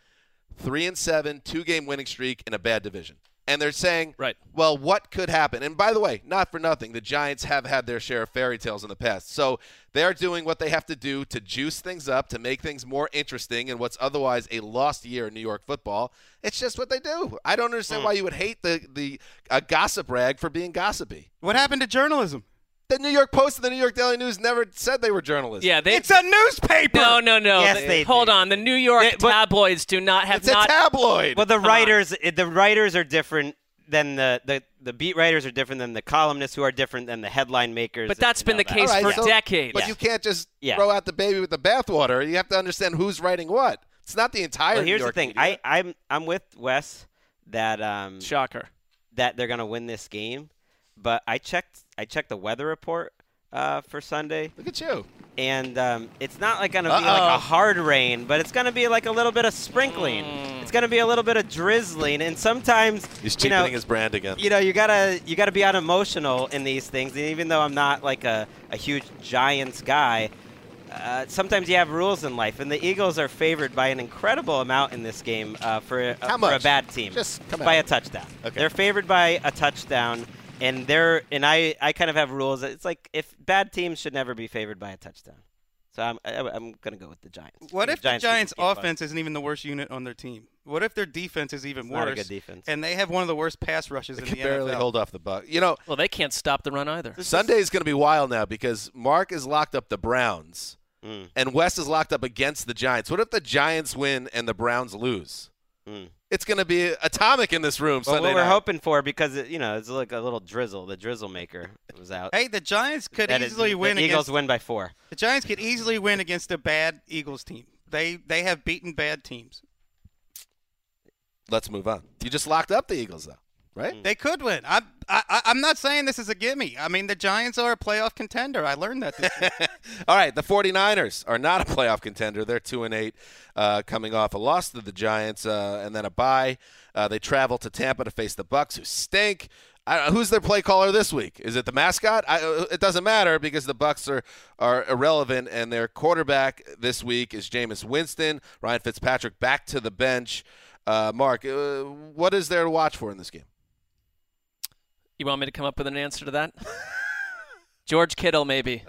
Three and seven, two game winning streak in a bad division, and they're saying, Right. Well, what could happen? And by the way, not for nothing, the Giants have had their share of fairy tales in the past, so they're doing what they have to do to juice things up to make things more interesting in what's otherwise a lost year in New York football. It's just what they do. I don't understand hmm. why you would hate the the a gossip rag for being gossipy. What happened to journalism? The New York Post and the New York Daily News never said they were journalists. yeah, they. It's a newspaper. no, no, no. Yes, The- they hold do. on. The New York They- but- tabloids do not have It's a not. tabloid. well, the Come on. writers the writers are different than the, the the beat writers are different than the columnists who are different than the headline makers. But that's been all the that. case All right, for so- decades. But Yeah. you can't just Yeah. throw out the baby with the bathwater. You have to understand who's writing what. It's not the entire. Well, here's New York the thing. media. I I'm I'm with Wes that um Shocker. that they're gonna win this game, but I checked I checked the weather report uh, for Sunday. look at you. and um, it's not like gonna be like a hard rain, but it's gonna be like a little bit of sprinkling. It's gonna be a little bit of drizzling, and sometimes He's you know, his brand again. you know, you gotta you gotta be unemotional in these things. And even though I'm not like a, a huge Giants guy, uh, sometimes you have rules in life, and the Eagles are favored by an incredible amount in this game uh, for, a, for a bad team. Just come by at a touchdown. Okay. They're favored by a touchdown, and they're and I I kind of have rules. It's like if bad teams should never be favored by a touchdown. So I'm I, I'm gonna go with the Giants. What if the Giants' the game close. offense isn't even the worst unit on their team? What if their defense is even It's not a worse? good defense. And they have one of the worst pass rushes They in can the barely NFL. hold off the buck. You know, Well, they can't stop the run either. Sunday is going to be wild now because Marc is locked up the Browns Mm. and Wes is locked up against the Giants. What if the Giants win and the Browns lose? Mm. It's going to be atomic in this room Well, Sunday what we're night. hoping for because it, you know it's like a little drizzle. The drizzle maker was out. Hey, the Giants could That is- easily the win Eagles against win by four. the Giants could easily win against a bad Eagles team. They they have beaten bad teams. Let's move on. You just locked up the Eagles, though, right? They could win. I, I I'm not saying this is a gimme. I mean the Giants are a playoff contender. I learned that. This. (laughs) All right, the 49ers are not a playoff contender. They're 2 and 8 uh, coming off a loss to the Giants uh, and then a bye. Uh, they travel to Tampa to face the Bucks who stink. I, who's their play caller this week? Is it the mascot? I, uh, it doesn't matter because the Bucks are are irrelevant and their quarterback this week is Jameis Winston. Ryan Fitzpatrick back to the bench. Uh, Marc, uh, what is there to watch for in this game? You want me to come up with an answer to that? (laughs) George Kittle, maybe.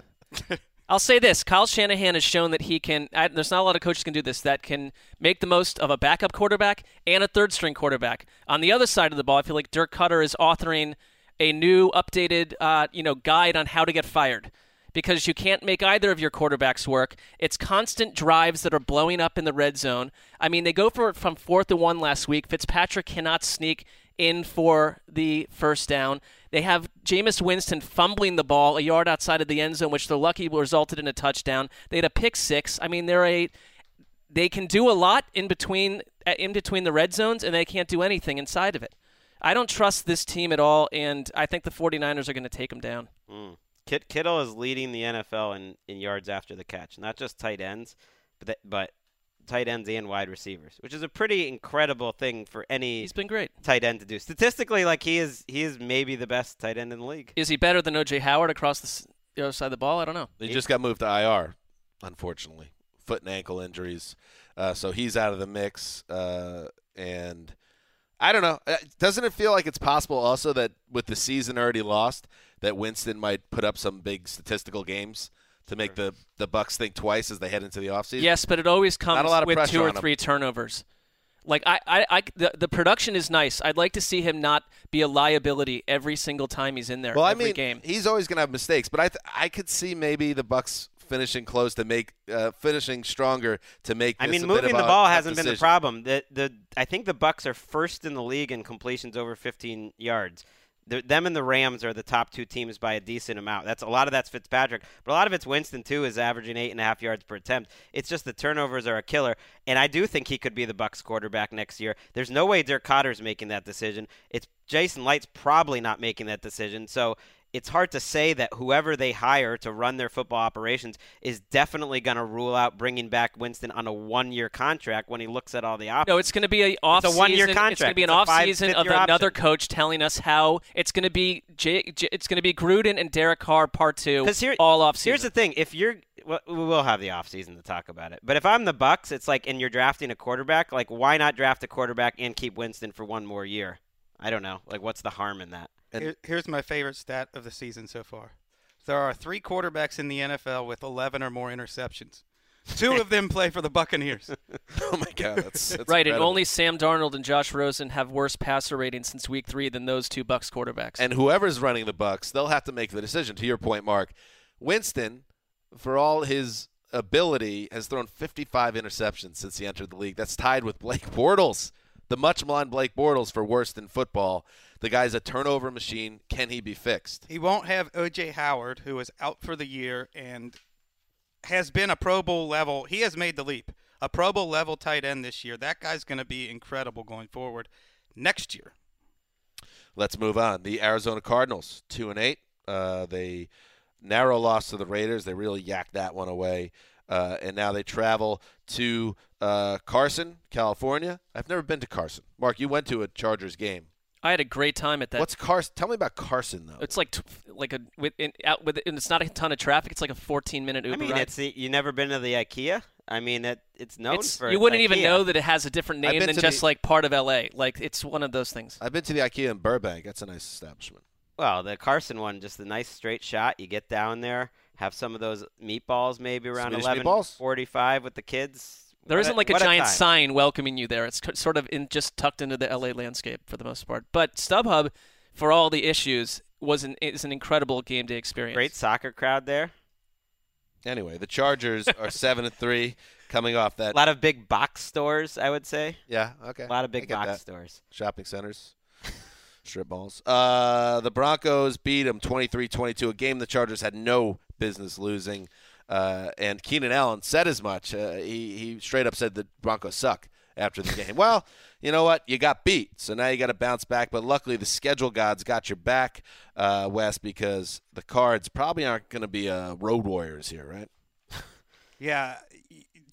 (laughs) I'll say this: Kyle Shanahan has shown that he can. I, there's not a lot of coaches can do this that can make the most of a backup quarterback and a third string quarterback. On the other side of the ball, I feel like Dirk Koetter is authoring a new, updated, uh, you know, guide on how to get fired. Because you can't make either of your quarterbacks work. It's constant drives that are blowing up in the red zone. I mean, they go for from fourth to one last week. Fitzpatrick cannot sneak in for the first down. They have Jameis Winston fumbling the ball a yard outside of the end zone, which they're lucky resulted in a touchdown. They had a pick six. I mean, they're a they can do a lot in between uh, in between the red zones, and they can't do anything inside of it. I don't trust this team at all, and I think the 49ers are going to take them down. Mm. Kit- Kittle is leading the NFL in, in yards after the catch, not just tight ends, but but tight ends and wide receivers, which is a pretty incredible thing for any He's been great. tight end to do. Statistically, like he is, he is maybe the best tight end in the league. Is he better than OJ Howard across the, the other side of the ball? I don't know. He just got moved to IR, unfortunately, foot and ankle injuries. Uh, so he's out of the mix. Uh, and I don't know. Uh, Doesn't it feel like it's possible also that with the season already lost, that Winston might put up some big statistical games to make the the Bucks think twice as they head into the offseason? Yes, but it always comes Not a lot of with two or three turnovers. Like I, I, I the, the production is nice. I'd like to see him not be a liability every single time he's in there. Well, I mean, game. he's always going to have mistakes, but I th- I could see maybe the Bucks finishing close to make uh, finishing stronger to make. I mean, a bit moving of the a ball hasn't been the problem. The the I think the Bucks are first in the league in completions over 15 yards. The, them and the Rams are the top two teams by a decent amount. That's a lot of that's Fitzpatrick, but a lot of it's Winston too, is averaging eight and a half yards per attempt. It's just the turnovers are a killer, and I do think he could be the Bucks quarterback next year. There's no way Dirk Koetter's making that decision. It's Jason Licht's probably not making that decision. So it's hard to say that whoever they hire to run their football operations is definitely going to rule out bringing back Winston on a one-year contract when he looks at all the options. No, it's going to be a off. It's a one-year contract. It's going to be an off season of another option. coach telling us how it's going to be. J, J, it's going to be Gruden and Derek Carr part two. Here, all off season. Here's the thing: if you're, well, we will have the offseason to talk about it. But if I'm the Bucks, it's like, and you're drafting a quarterback, like, why not draft a quarterback and keep Winston for one more year? I don't know. Like, what's the harm in that? Here, here's my favorite stat of the season so far. There are three quarterbacks in the NFL with 11 or more interceptions. Two of them play for the Buccaneers. (laughs) oh my God, that's, that's right, and only Sam Darnold and Josh Rosen have worse passer ratings since Week Three than those two Bucks quarterbacks. And whoever's running the Bucks, they'll have to make the decision. To your point, Marc, Winston, for all his ability, has thrown 55 interceptions since he entered the league. That's tied with Blake Bortles, the much maligned Blake Bortles for worst in football. The guy's a turnover machine. Can he be fixed? He won't have O.J. Howard, who is out for the year and has been a Pro Bowl level. He has made the leap. A Pro Bowl level tight end this year. That guy's going to be incredible going forward next year. Let's move on. The Arizona Cardinals, two and eight. Uh, they narrow loss to the Raiders. They really yacked that one away. Uh, and now they travel to uh, Carson, California. I've never been to Carson. Marc, you went to a Chargers game. I had a great time at that. What's Carson? Tell me about Carson, though. It's like t- like a with in, out with and it's not a ton of traffic. It's like a 14 minute Uber I mean, ride. it's the, you never been to the IKEA. I mean, it, it's known It's- for you wouldn't even know that it has a different name been than just the- like part of LA. Like it's one of those things. I've been to the IKEA in Burbank. That's a nice establishment. Well, the Carson one, just a nice straight shot. You get down there, have some of those meatballs, maybe around Swedish eleven meatballs? forty-five with the kids. There What isn't like a what giant time. sign welcoming you there. It's c- sort of in just tucked into the LA landscape for the most part. But StubHub, for all the issues, was an is an incredible game day experience. Great soccer crowd there. Anyway, the Chargers are (laughs) seven and three, coming off that. A lot of big box stores, I would say. Yeah, okay. A lot of big box that. stores. shopping centers, strip malls. Uh, the Broncos beat them 23-22, a game the Chargers had no business losing. Uh, and Keenan Allen said as much. Uh, he he straight up said the Broncos suck after the game. well, you know what? You got beat, so now you got to bounce back. But luckily, the schedule gods got your back, uh, Wes, because the Cards probably aren't going to be uh, road warriors here, right? (laughs) Yeah,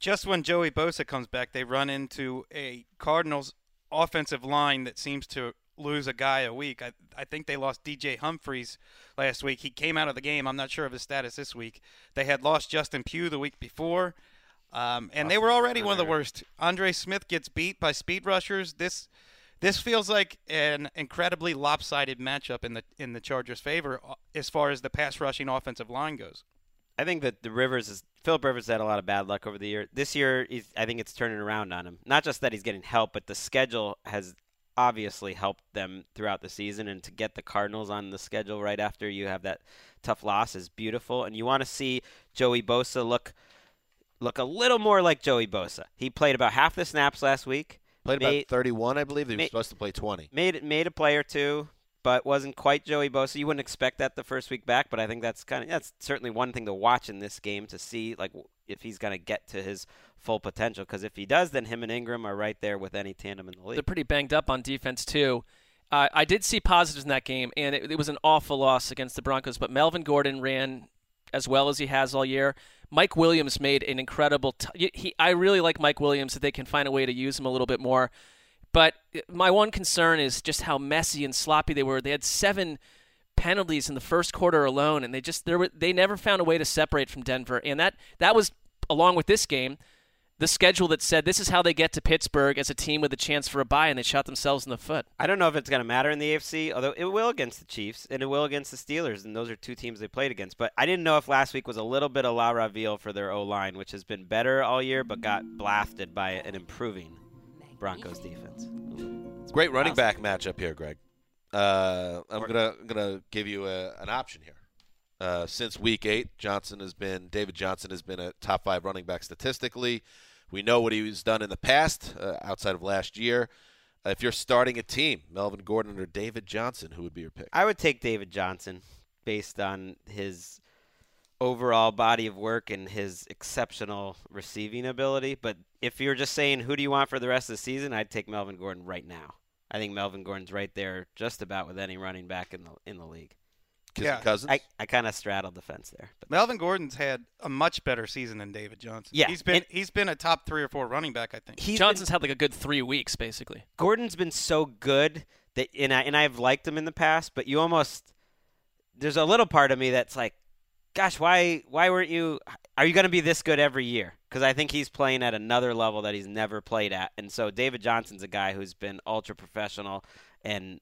just when Joey Bosa comes back, they run into a Cardinals offensive line that seems to lose a guy a week. I, I think they lost DJ Humphries last week. He came out of the game. I'm not sure of his status this week. They had lost Justin Pugh the week before, um, and they were already one of the worst. Andre Smith gets beat by speed rushers. This this feels like an incredibly lopsided matchup in the in the Chargers' favor uh, as far as the pass rushing offensive line goes. I think that the Rivers is Philip Rivers had a lot of bad luck over the year. This year, he's, I think it's turning around on him. Not just that he's getting help, but the schedule has obviously helped them throughout the season. And to get the Cardinals on the schedule right after you have that tough loss is beautiful. And you want to see Joey Bosa look look a little more like Joey Bosa. He played about half the snaps last week. Played made, about 31, I believe. He was ma- supposed to play 20. made made a play or two, but wasn't quite Joey Bosa. You wouldn't expect that the first week back, but I think that's kind of that's certainly one thing to watch in this game to see like if he's going to get to his full potential. Because if he does, then him and Ingram are right there with any tandem in the league. They're pretty banged up on defense too. Uh, I did see positives in that game, and it, it was an awful loss against the Broncos. But Melvin Gordon ran as well as he has all year. Mike Williams made an incredible. T- he, I really like Mike Williams. That they can find a way to use him a little bit more, but my one concern is just how messy and sloppy they were. They had seven penalties in the first quarter alone, and they just there were, they never found a way to separate from Denver. And that that was along with this game the schedule that said this is how they get to Pittsburgh as a team with a chance for a bye, and they shot themselves in the foot. I don't know if it's going to matter in the AFC, although it will against the Chiefs and it will against the Steelers, and those are two teams they played against. But I didn't know if last week was a little bit of La Raville for their O line, which has been better all year, but got blasted by an improving Broncos defense. Great running back matchup here, Greg. Uh, I'm gonna gonna give you a, an option here. Uh, since week eight, Johnson has been David Johnson has been a top five running back statistically. We know what he's done in the past, uh, outside of last year. Uh, if you're starting a team, Melvin Gordon or David Johnson, who would be your pick? I would take David Johnson based on his overall body of work and his exceptional receiving ability. But if you're just saying who do you want for the rest of the season, I'd take Melvin Gordon right now. I think Melvin Gordon's right there, just about with any running back in the in the league. Yeah. Cousins. I, I kind of straddled the fence there. But Melvin Gordon's had a much better season than David Johnson. Yeah, he's been and- he's been a top three or four running back. I think. he's Johnson's had like a good three weeks, basically. Gordon's been so good that and I and I've liked him in the past, but you almost there's a little part of me that's like, gosh, why why weren't you? Are you going to be this good every year? Because I think he's playing at another level that he's never played at, and so David Johnson's a guy who's been ultra professional and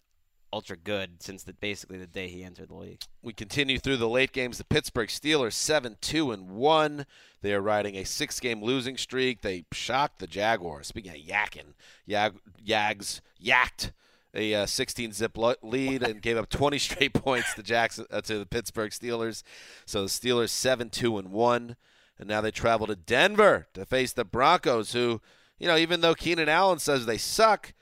ultra good since the, basically the day he entered the league. We continue through the late games. The Pittsburgh Steelers seven two and one. They are riding a six game losing streak. They shocked the Jaguars. Speaking of yakking, Jag, Yags yacked a uh, 16 zip lead and gave up 20 (laughs) straight points to Jackson uh, to the Pittsburgh Steelers. So the Steelers seven two and one, and now they travel to Denver to face the Broncos, who you know even though Keenan Allen says they suck.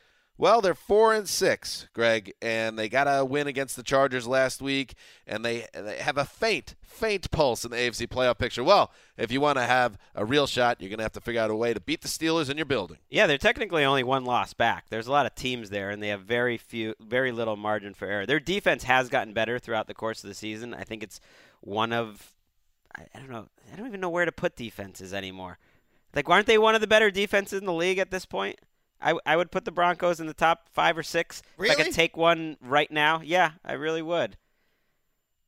Well, they're four and six, Greg, and they got a win against the Chargers last week, and they they have a faint, faint pulse in the AFC playoff picture. Well, if you want to have a real shot, you're going to have to figure out a way to beat the Steelers in your building. Yeah, they're technically only one loss back. There's a lot of teams there, and they have very few, very little margin for error. Their defense has gotten better throughout the course of the season. I think it's one of, I, I don't know, I don't even know where to put defenses anymore. Like, aren't they one of the better defenses in the league at this point? I, I would put the Broncos in the top five or six. Really? If I could take one right now, yeah, I really would.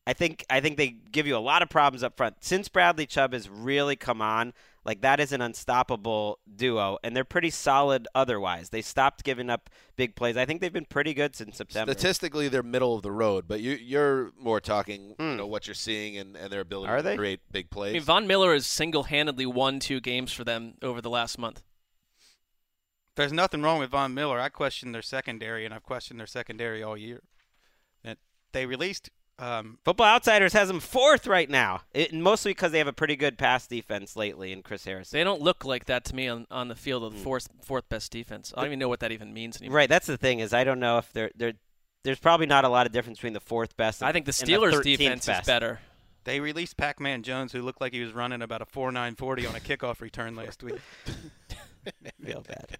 I think I think they give you a lot of problems up front. Since Bradley Chubb has really come on, like that is an unstoppable duo, and they're pretty solid otherwise. They stopped giving up big plays. I think they've been pretty good since September. Statistically, they're middle of the road, but you, you're more talking, you hmm. know, what you're seeing and, and their ability Are to they? create big plays. I mean, Von Miller has single-handedly won two games for them over the last month. There's nothing wrong with Von Miller. I question their secondary, and I've questioned their secondary all year. And they released. Um, Football Outsiders has them fourth right now, it, mostly because they have a pretty good pass defense lately in Chris Harrison. They don't look like that to me on, on the field of the fourth fourth best defense. I don't even know what that even means anymore. Right, that's the thing is I don't know if they're they're. There's probably not a lot of difference between the fourth best. And, I think the Steelers' 13th defense best. is better. they released Pac-Man Jones, who looked like he was running about a four nine forty on a kickoff return last week. (laughs) (laughs) Feel bad.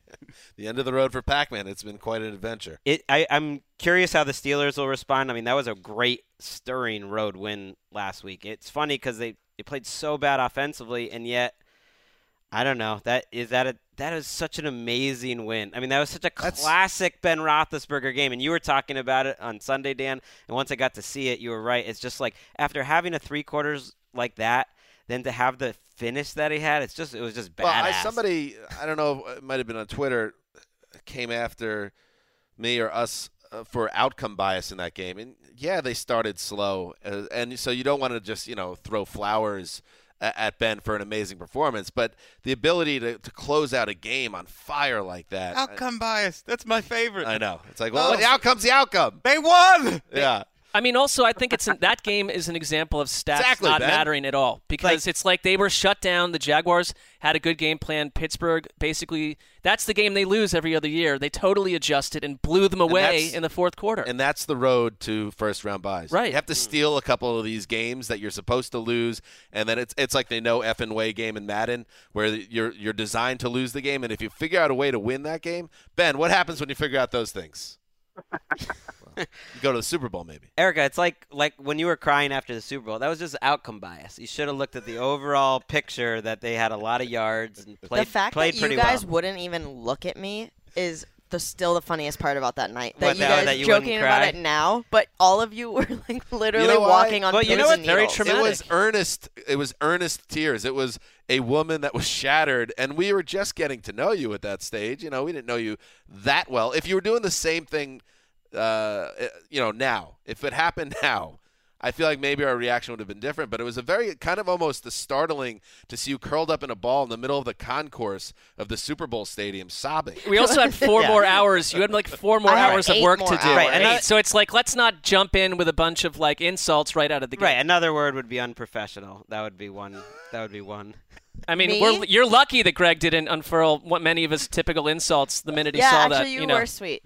the end of the road for Pac-Man. It's been quite an adventure. It, I, I'm curious how the Steelers will respond. I mean, that was a great stirring road win last week. It's funny because they, they played so bad offensively, and yet I don't know that is that a that is such an amazing win. I mean, that was such a That's- classic Ben Roethlisberger game, and you were talking about it on Sunday, Dan. And once I got to see it, you were right. It's just like after having a three quarters like that, then to have the finish that he had, it's just it was just badass. Well, I, somebody, I don't know, it might have been on Twitter, came after me or us uh, for outcome bias in that game. And yeah, they started slow. Uh, and so you don't want to just, you know, throw flowers at, at Ben for an amazing performance. But the ability to, to close out a game on fire like that. I- Outcome bias. That's my favorite. I, know. It's like, well, Oh. the outcome's the outcome. They won. Yeah. I mean, also, I think it's an, that game is an example of stats Exactly, not Ben. mattering at all because it's like they were shut down. The Jaguars had a good game plan. Pittsburgh basically that's the game they lose every other year. They totally adjusted and blew them away in the fourth quarter. And that's the road to first round buys. Right. You have to hmm. steal a couple of these games that you're supposed to lose, and then it's it's like they know F and way game in Madden where you're you're designed to lose the game, and if you figure out a way to win that game, Ben, what happens when you figure out those things? (laughs) Well, (laughs) you go to the Super Bowl, maybe. Erica, it's like like when you were crying after the Super Bowl. That was just outcome bias. You should have looked at the overall picture that they had a lot of yards and played the fact played that you guys well. wouldn't even look at me is the still the funniest part about that night. That What, you guys that you joking wouldn't about it now, but all of you (laughs) were like literally know walking on Well, pins you know what? and Very needles. traumatic. It was earnest. It was earnest tears. It was a woman that was shattered, and we were just getting to know you at that stage. You know, we didn't know you that well. If you were doing the same thing, uh, you know, now, if it happened (laughs) now, I feel like maybe our reaction would have been different. But it was a very kind of almost the startling to see you curled up in a ball in the middle of the concourse of the Super Bowl stadium, sobbing. We also had (laughs) four Yeah. more hours. You had like four more I hours of work to do. Right, and Eight. I- so it's like let's not jump in with a bunch of like insults right out of the gate. Right. Another word would be unprofessional. That would be one. That would be one. I mean, Me? we're, you're lucky that Greg didn't unfurl what many of his typical insults the minute he yeah, saw actually, that. you, You know, were sweet.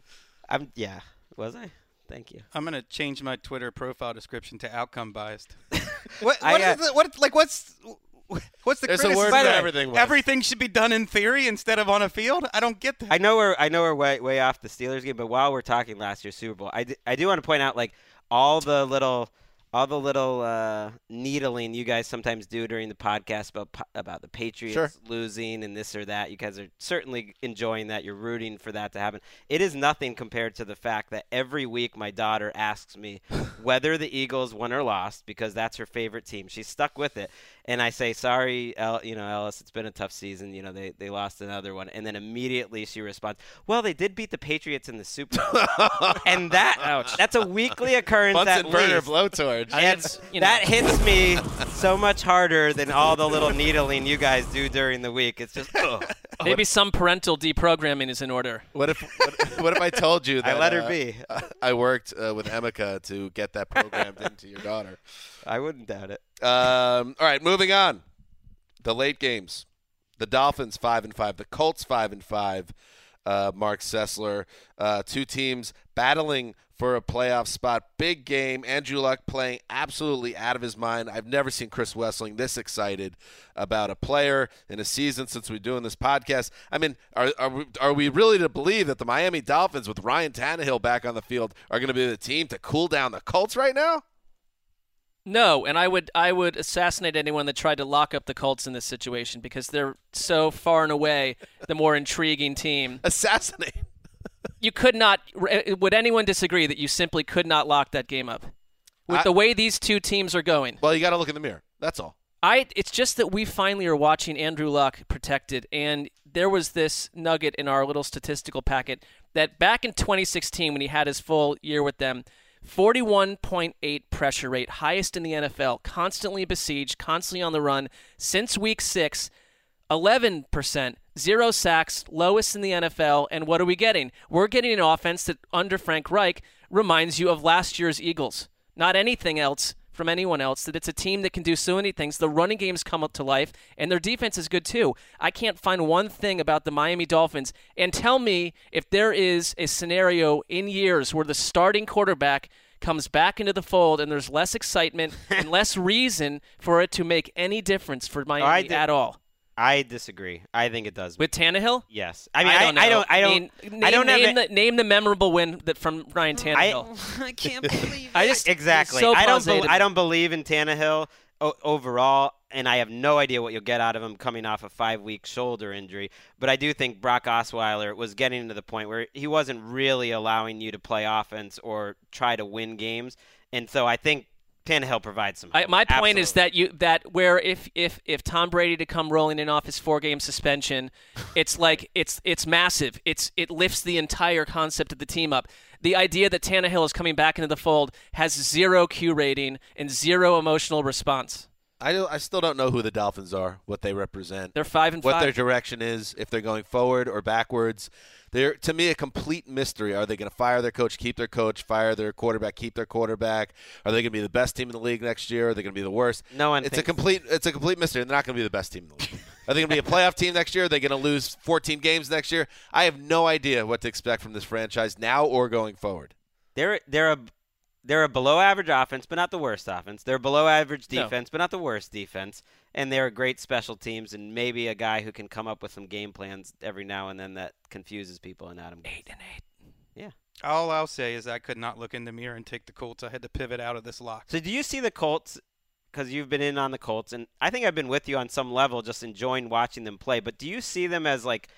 I'm. Yeah. Was I? Thank you. I'm gonna change my Twitter profile description to outcome biased. (laughs) what? I What is the, what? Like what's? What's the There's a criticism? word for everything, Wes. Everything should be done in theory instead of on a field. I don't get that. I know we're I know we're way way off the Steelers game, but while we're talking last year's Super Bowl, I, d- I do want to point out like all the little all the little uh, needling you guys sometimes do during the podcast about about the Patriots Sure. losing and this or that. You guys are certainly enjoying that. You're rooting for that to happen. It is nothing compared to the fact that every week my daughter asks me (laughs) whether the Eagles won or lost because that's her favorite team. She's stuck with it, and I say sorry, El- you know, Ellis. It's been a tough season. You know, they they lost another one, and then immediately she responds, "Well, they did beat the Patriots in the Super Bowl," (laughs) and that that's a weekly occurrence at Bunsen burner least. Blowtorch. And you know. that hits me (laughs) so much harder than all the little needling you guys do during the week. It's just, ugh. (laughs) maybe some parental deprogramming is in order. What if what, what if I told you (laughs) I that let her uh, be. I worked uh, with Emeka to get that programmed into your daughter. I wouldn't doubt it. Um, all right, moving on. The late games. The Dolphins five and five. The Colts five and five. Uh, Marc Sessler. Uh, two teams battling for a playoff spot. Big game. Andrew Luck playing absolutely out of his mind. I've never seen Chris Wesseling this excited about a player in a season since we're doing this podcast. I mean, are are we, are we really to believe that the Miami Dolphins with Ryan Tannehill back on the field are going to be the team to cool down the Colts right now? No, and I would I would assassinate anyone that tried to lock up the Colts in this situation because they're so far and away the more intriguing team. (laughs) Assassinate. You could not. Eh, would anyone disagree that you simply could not lock that game up with I- the way these two teams are going? Well, you got to look in the mirror. That's all. I it's just that we finally are watching Andrew Luck protected and there was this nugget in our little statistical packet that back in 2016 when he had his full year with them 41.8 pressure rate highest in the NFL constantly besieged constantly on the run since week 6 11% zero sacks lowest in the NFL and what are we getting we're getting an offense that under Frank Reich reminds you of last year's Eagles not anything else from anyone else that it's a team that can do so many things. The running games come up to life, and their defense is good too. I can't find one thing about the Miami Dolphins. And tell me if there is a scenario in years where the starting quarterback comes back into the fold and there's less excitement (laughs) and less reason for it to make any difference for Miami di- at all. I disagree. I think it does. With Tannehill? yes. I mean, I, don't know. I don't. I don't. mean, I don't name, have name it- the, name the memorable win that from Ryan Tannehill. (laughs) I (laughs) can't believe I just exactly. so I don't. blasé bel to I don't believe in Tannehill o- overall, and I have no idea what you'll get out of him coming off a five-week shoulder injury. But I do think Brock Osweiler was getting to the point where he wasn't really allowing you to play offense or try to win games, and so I think Tannehill provides some. I, my point is that you that where if if if Tom Brady to come rolling in off his four game suspension, it's (laughs) like it's it's massive. It's it lifts the entire concept of the team up. The idea that Tannehill is coming back into the fold has zero Q rating and zero emotional response. I I still don't know who the Dolphins are, what they represent, They're five and what five. their direction is, if they're going forward or backwards. They're to me a complete mystery. Are they going to fire their coach, keep their coach, fire their quarterback, keep their quarterback? Are they going to be the best team in the league next year? Are they going to be the worst? No one It's a complete. It's a complete mystery. They're not going to be the best team in the league. Are they going to be a playoff team next year? Are they going to lose 14 games next year? I have no idea what to expect from this franchise now or going forward. They're they're a they're a below average offense, but not the worst offense. They're a below average No. defense, but not the worst defense. And they're great special teams, and maybe a guy who can come up with some game plans every now and then that confuses people. In Adam, eight and eight. Yeah. All I'll say is I could not look in the mirror and take the Colts. I had to pivot out of this lock. So do you see the Colts? Because you've been in on the Colts, and I think I've been with you on some level, just enjoying watching them play. But do you see them as like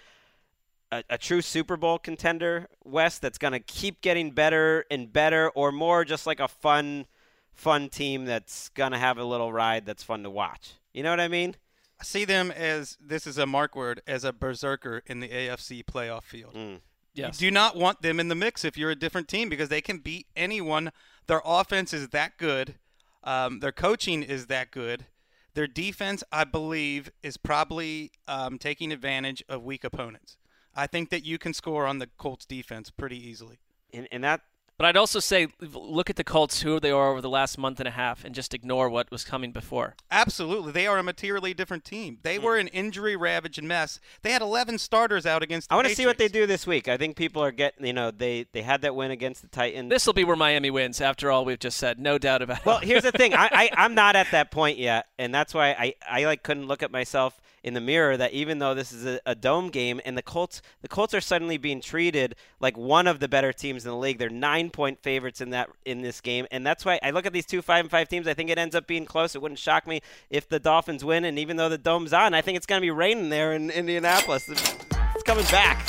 a, a true Super Bowl contender, Wes, that's going to keep getting better and better, or more just like a fun, fun team that's going to have a little ride that's fun to watch? You know what I mean? I see them as this is a mark word as a berserker in the AFC playoff field. Mm. Yes. You do not want them in the mix if you're a different team because they can beat anyone. Their offense is that good. Um, their coaching is that good. Their defense, I believe, is probably um, taking advantage of weak opponents. I think that you can score on the Colts defense pretty easily. And, and that But I'd also say look at the Colts, who they are over the last month and a half, and just ignore what was coming before. Absolutely. They are a materially different team. They hmm. were an injury ravaged mess. They had 11 starters out against the I want to see what they do this week. I think people are getting, you know, they they had that win against the Titans. This will be where Miami wins, after all we've just said. No doubt about it. Well, here's the thing. I, I (laughs) I'm not at that point yet, and that's why I I like couldn't look at myself in the mirror. That even though this is a, a dome game, and the Colts the Colts are suddenly being treated like one of the better teams in the league. They're nine point favorites in that in this game, and that's why I look at these two five and five teams. I think it ends up being close. It wouldn't shock me if the Dolphins win, and even though the dome's on, I think it's going to be raining there in Indianapolis. It's coming back.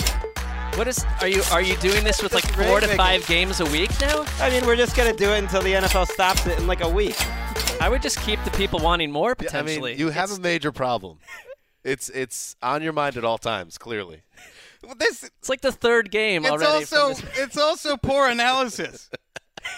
What is? Are you are you doing this with like four to five games a week now? I mean, we're just going to do it until the NFL stops it in like a week. I would just keep the people wanting more Yeah, I potentially. mean, you have It's- a major problem. It's it's on your mind at all times. Clearly, Well, this It's like the third game it's already. from also this- (laughs) it's also poor analysis. (laughs)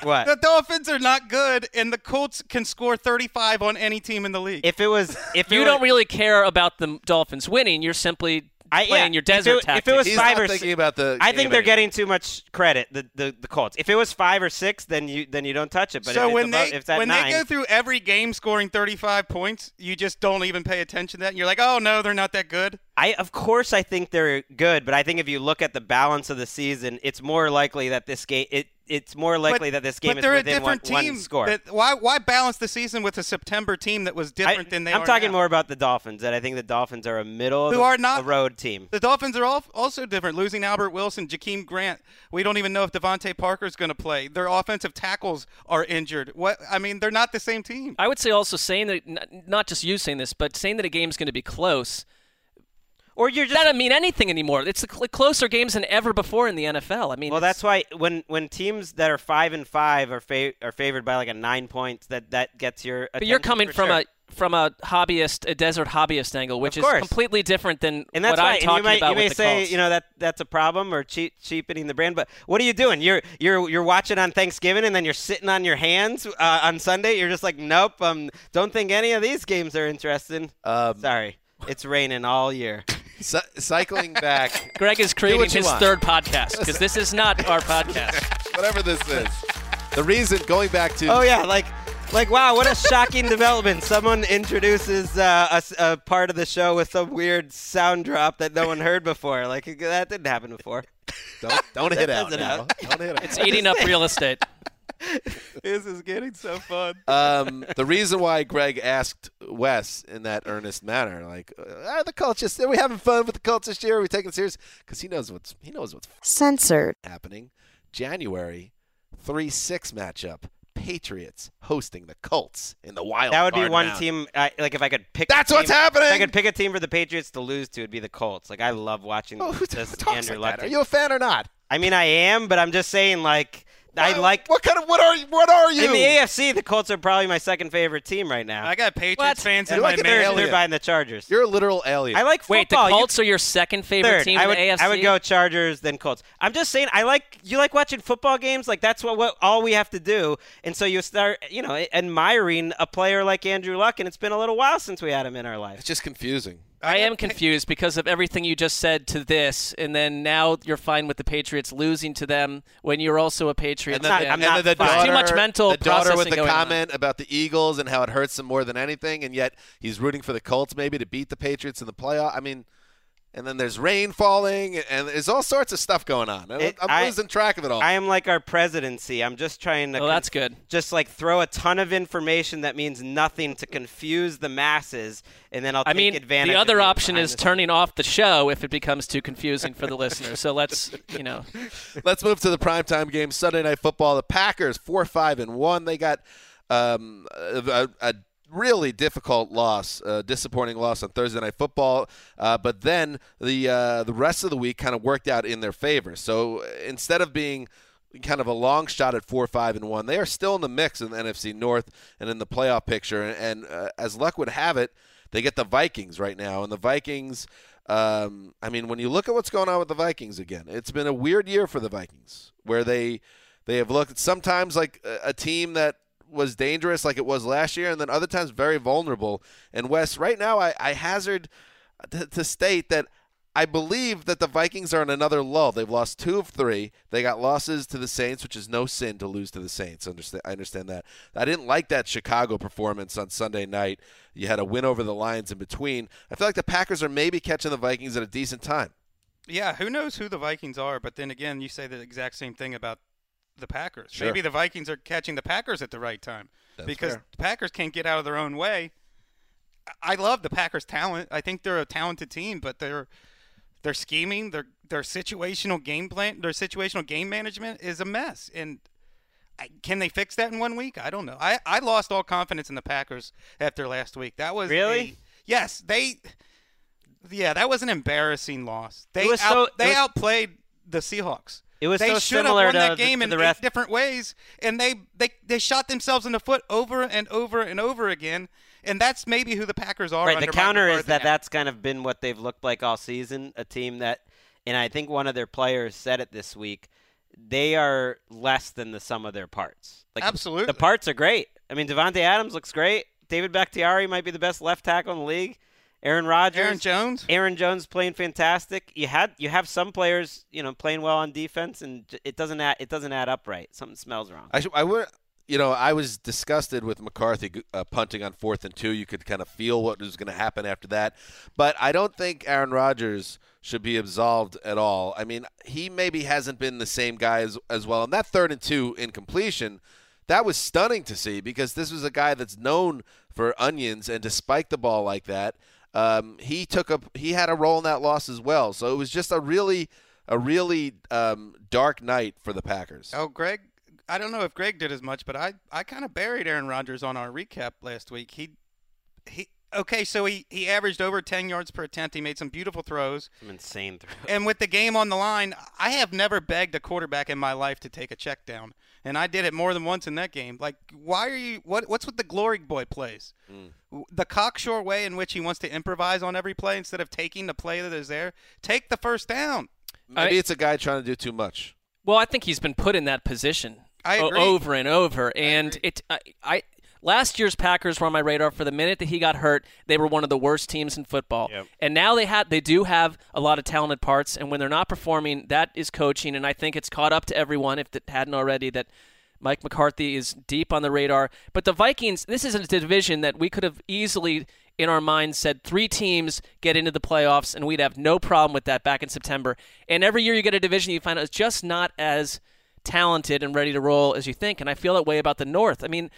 What? The Dolphins are not good, and the Colts can score 35 on any team in the league. If it was, if you was, don't really care about the Dolphins winning. You're simply I, playing yeah, your if desert it, tactics. If it was he's five not or thinking six, about the. I think they're anymore. getting too much credit. The, the the Colts. If it was five or six, then you then you don't touch it. But so if when above, they if when nine, they go through every game scoring 35 points, you just don't even pay attention to that. And you're like, oh no, they're not that good. I of course I think they're good, but I think if you look at the balance of the season, it's more likely that this game it it's more likely that this game but is they're a within one, different one team. score. That, why why balance the season with a September team that was I, different than they I'm are talking now? more about the Dolphins, That I think the Dolphins are a middle of Who the- are not- a road team. The Dolphins are all, also different. Losing Albert Wilson, Jakeem Grant. We don't even know if DeVante Parker is going to play. Their offensive tackles are injured. What I mean, they're not the same team. I would say also saying that not just you saying this, but saying that a game's going to be close. Or you're just that doesn't mean anything anymore. It's the cl- closer games than ever before in the NFL. I mean, Well, that's why when when teams that are five and five are fa- are favored by like a nine points, that that gets your. But you're coming from sure. a from a hobbyist, a desert hobbyist angle, which is completely different than and that's what why I'm and talking you might, about you may with the say Colts. you know that that's a problem or cheap, cheapening the brand. But what are you doing? You're you're you're watching on Thanksgiving and then you're sitting on your hands uh, on Sunday. You're just like, nope. Um, don't think any of these games are interesting. Um, Sorry, it's raining all year. Cy- cycling back. Greg is creating his want. third podcast because this is not our podcast. (laughs) Whatever this is. The reason going back to Oh yeah, like like wow, what a shocking (laughs) development! Someone introduces uh, a, s- a part of the show with some weird sound drop that no one heard before. Like that didn't happen before. don't don't hit out doesn't now. Don't hit out. It's eating up real estate. (laughs) (laughs) this is getting so fun. (laughs) um, the reason why Greg asked Wes in that earnest manner, like, are the Colts just are we having fun with the Colts this year? Are we taking it serious? Because he knows what's he knows what's Censored. happening. January three six matchup. Patriots hosting the Colts in the wild. That would be one round. team. I, like if I could pick. a That's what's happening! If I could pick a team for the Patriots to lose to, it'd be the Colts. Like I love watching Oh, who this talks Andrew like Luck. that? Are you a fan or not? I mean, I am, but I'm just saying, like, I What- like. what kind of what are you? What are you? In the AFC, the Colts are probably my second favorite team right now. I got Patriots What? fans in You're my like an mail. they're, alien. the Chargers. You're a literal alien. I like football. Wait, the football. You- Colts are your second favorite Third, team I in would, the AFC. I would go Chargers, then Colts. I'm just saying, I like you like watching football games. Like that's what, what all we have to do. And so you start, you know, admiring a player like Andrew Luck, and it's been a little while since we had him in our life. It's just confusing. I am confused because of everything you just said to this, and then now you're fine with the Patriots losing to them when you're also a Patriot. And then, not- I'm and not then the daughter, Too much mental the daughter with the going on. comment about the Eagles and how it hurts him more than anything, and yet he's rooting for the Colts maybe to beat the Patriots in the playoff. I mean, and then there's rain falling, and there's all sorts of stuff going on. It- I'm I- losing track of it all. I am like our presidency. I'm just trying to. Oh, that's good. Just like throw a ton of information that means nothing to confuse the masses, and then I'll I take mean, advantage. the other you option is the turning off the show if it becomes too confusing for the listener. So let's, you know, (laughs) Let's move to the primetime game, Sunday Night Football. The Packers four five and one. They got um, a, a really difficult loss, uh, disappointing loss on Thursday Night Football. Uh, but then the uh, the rest of the week kind of worked out in their favor. So instead of being kind of a long shot at four, five, and one, they are still in the mix in the NFC North and in the playoff picture. And, and uh, as luck would have it, they get the Vikings right now, and the Vikings. Um, I mean, when you look at what's going on with the Vikings again, it's been a weird year for the Vikings, where they they have looked sometimes like a, a team that was dangerous like it was last year, and then other times very vulnerable. And Wes, right now, I, I hazard to, to state that I believe that the Vikings are in another lull. They've lost two of three. They got losses to the Saints, which is no sin to lose to the Saints. Understand? I understand that. I didn't like that Chicago performance on Sunday night. You had a win over the Lions in between. I feel like the Packers are maybe catching the Vikings at a decent time. Yeah, who knows who the Vikings are? But then again, you say the exact same thing about the Packers. Sure. Maybe the Vikings are catching the Packers at the right time That's because fair. the Packers can't get out of their own way. I- I love the Packers' talent. I think they're a talented team, but they're they're scheming. Their their situational game plan, their situational game management is a mess. And I, can they fix that in one week? I don't know. I, I lost all confidence in the Packers after last week. That was Really? a- yes, they. Yeah, that was an embarrassing loss. They out, so- they was- outplayed the Seahawks. It was they so should have won to that game to in eight different ways, and they, they they shot themselves in the foot over and over and over again. And that's maybe who the Packers are. Right. The counter is that now. that's kind of been what they've looked like all season. A team that, and I think one of their players said it this week. They are less than the sum of their parts. Like Absolutely. the parts are great. I mean, Davante Adams looks great. David Bakhtiari might be the best left tackle in the league. Aaron Rodgers, Aaron Jones. Aaron Jones playing fantastic. You had you have some players, you know, playing well on defense, and it doesn't add it doesn't add up right. Something smells wrong. I, I would, you know, I was disgusted with McCarthy uh, punting on fourth and two. You could kind of feel what was going to happen after that, but I don't think Aaron Rodgers should be absolved at all. I mean, he maybe hasn't been the same guy as, as well. And that third and two incompletion, that was stunning to see because this was a guy that's known for onions, and to spike the ball like that, um, he took a he had a role in that loss as well. So it was just a really a really um, dark night for the Packers. Oh, Gregg. I don't know if Gregg did as much, but I, I kind of buried Aaron Rodgers on our recap last week. He he okay, so he, he averaged over 10 yards per attempt. He made some beautiful throws. Some insane throw. And with the game on the line, I have never begged a quarterback in my life to take a check down. And I did it more than once in that game. Like, why are you what what's with the glory boy plays? Mm. The cocksure way in which he wants to improvise on every play instead of taking the play that is there. Take the first down. Maybe I- it's a guy trying to do too much. Well, I think he's been put in that position I o- agree. over and over, and it. I, I last year's Packers were on my radar for the minute that he got hurt. They were one of the worst teams in football, Yep. and now they had they do have a lot of talented parts, and when they're not performing, that is coaching, and I think it's caught up to everyone if it hadn't already that. Mike McCarthy is deep on the radar. But the Vikings, this is a division that we could have easily, in our minds, said three teams get into the playoffs, and we'd have no problem with that back in September. And every year you get a division, you find out it's just not as talented and ready to roll as you think. And I feel that way about the North. I mean,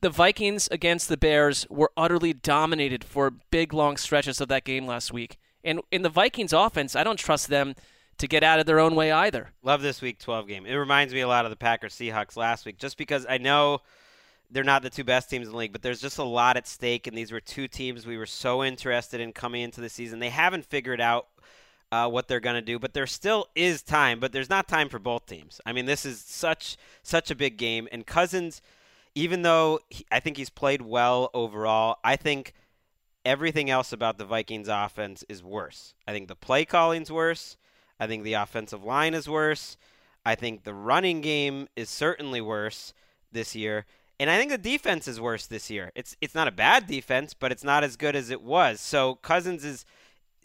the Vikings against the Bears were utterly dominated for big, long stretches of that game last week. And in the Vikings offense, I don't trust them to get out of their own way either. Love this week 12 game. It reminds me a lot of the Packers Seahawks last week, just because I know they're not the two best teams in the league, but there's just a lot at stake, and these were two teams we were so interested in coming into the season. They haven't figured out uh, what they're going to do, but there still is time, but there's not time for both teams. I mean, this is such such a big game, and Cousins, even though he, I think he's played well overall, I think everything else about the Vikings offense is worse. I think the play calling's worse. I think the offensive line is worse. I think the running game is certainly worse this year. And I think the defense is worse this year. It's it's not a bad defense, but it's not as good as it was. So Cousins is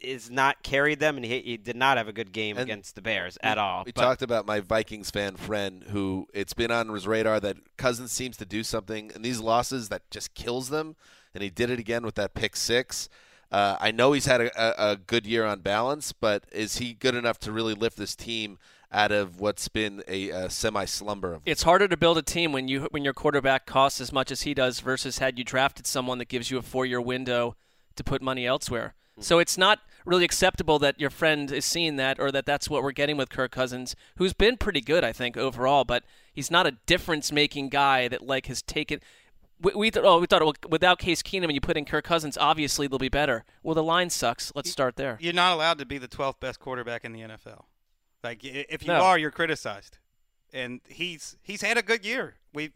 is not carried them, and he, he did not have a good game And against the Bears at all. We But- talked about my Vikings fan friend who it's been on his radar that Cousins seems to do something and these losses that just kills them, and he did it again with that pick six. Uh, I know he's had a, a, a good year on balance, but is he good enough to really lift this team out of what's been a, a semi slumber? It's harder to build a team when you when your quarterback costs as much as he does versus had you drafted someone that gives you a four year window to put money elsewhere. So it's not really acceptable that your friend is seeing that or that that's what we're getting with Kirk Cousins, who's been pretty good, I think, overall, but he's not a difference making guy that like has taken we, we thought, oh, we thought well, without Case Keenum and you put in Kirk Cousins, obviously they'll be better. Well, the line sucks. Let's start there. You're not allowed to be the 12th best quarterback in the NFL. Like if you No. are, you're criticized. And he's he's had a good year. We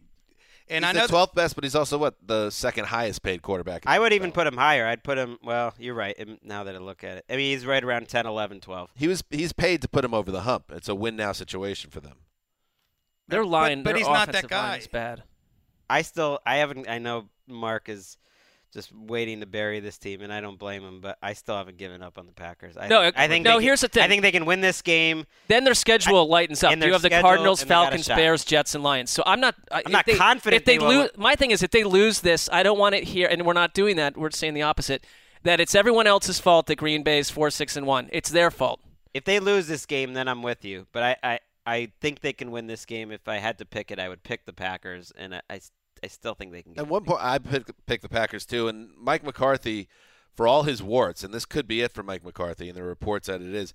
and he's I know the 12th best, but he's also what the second highest paid quarterback. I the would even put him higher. I'd put him. Well, you're right. um, Now that I look at it, I mean, he's right around 10, 11, 12. He was he's paid to put him over the hump. It's a win now situation for them. Their but- line, but their he's not that guy. is bad. I still, I haven't. I know Marc is just waiting to bury this team, and I don't blame them. But I still haven't given up on the Packers. I, No, I think. no, can- here's the thing. I think they can win this game. Then their schedule lightens up. You have the Cardinals, and they got a Falcons. Bears, Jets, and Lions. So I'm not. I- I'm not they- confident If they, they lose, my thing is if they lose this, I don't want it here, and we're not doing that. We're saying the opposite. That it's everyone else's fault that Green Bay is four, six, and one. It's their fault. If they lose this game, then I'm with you. But I, I, I think they can win this game. If I had to pick it, I would pick the Packers, and I, I, I still think they can. Get At one point, I picked pick the Packers too, and Mike McCarthy, for all his warts, and this could be it for Mike McCarthy, and the reports that it is,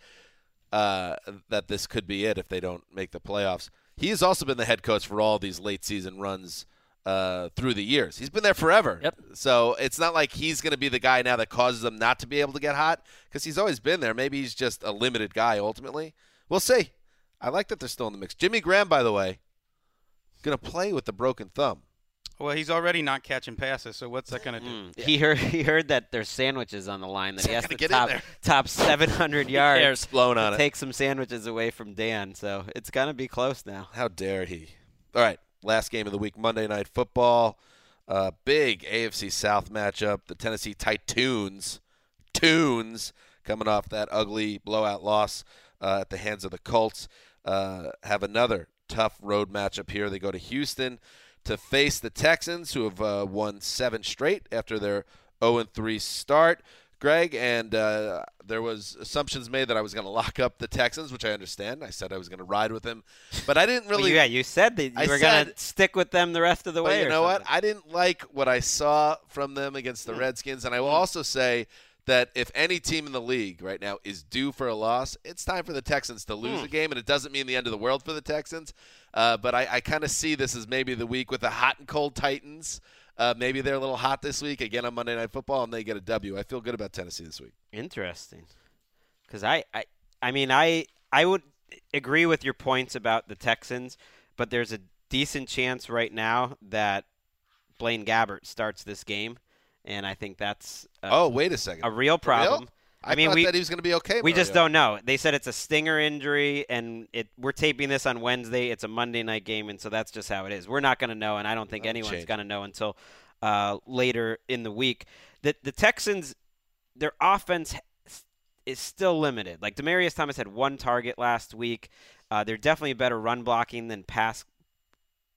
uh, that this could be it if they don't make the playoffs. He has also been the head coach for all these late season runs uh, through the years. He's been there forever. Yep. So it's not like he's going to be the guy now that causes them not to be able to get hot because he's always been there. Maybe he's just a limited guy ultimately. We'll see. I like that they're still in the mix. Jimmy Graham, by the way, going to play with the broken thumb. Well, he's already not catching passes, so what's that going to do? Mm. He heard he heard that there's sandwiches on the line that he has Gotta to get in top there. top 700 (laughs) yards. cares? Blown on it. Take some sandwiches away from Dan, so it's gonna be close now. How dare he? All right, last game of the week, Monday Night Football. Uh, big AFC South matchup. The Tennessee Titans, Tunes, coming off that ugly blowout loss uh, at the hands of the Colts, uh, have another tough road matchup here. They go to Houston to face the Texans, who have uh, won seven straight after their 0-3 start. Gregg, and uh, there was assumptions made that I was going to lock up the Texans, which I understand. I said I was going to ride with them, but I didn't really. Well, yeah, you said that you I were gonna stick with them the rest of the way. you know what? I didn't like what I saw from them against the Redskins, and I will also say that if any team in the league right now is due for a loss, it's time for the Texans to lose Hmm. a game, and it doesn't mean the end of the world for the Texans. Uh, but I, I kind of see this as maybe the week with the hot and cold Titans. Uh, maybe they're a little hot this week again on Monday Night Football, and they get a W. I feel good about Tennessee this week. Interesting. Because I, I, I mean, I, I would agree with your points about the Texans, but there's a decent chance right now that Blaine Gabbert starts this game, and I think that's a, oh, wait a second. a real problem. I, I mean, thought we- that he was going to be okay. We just don't know. They said it's a stinger injury, and it. We're taping this on Wednesday. It's a Monday night game, and so that's just how it is. We're not going to know, and I don't think That'll anyone's going to know until uh, later in the week. The the Texans, their offense is still limited. Like Demaryius Thomas had one target last week. Uh, they're definitely better run blocking than pass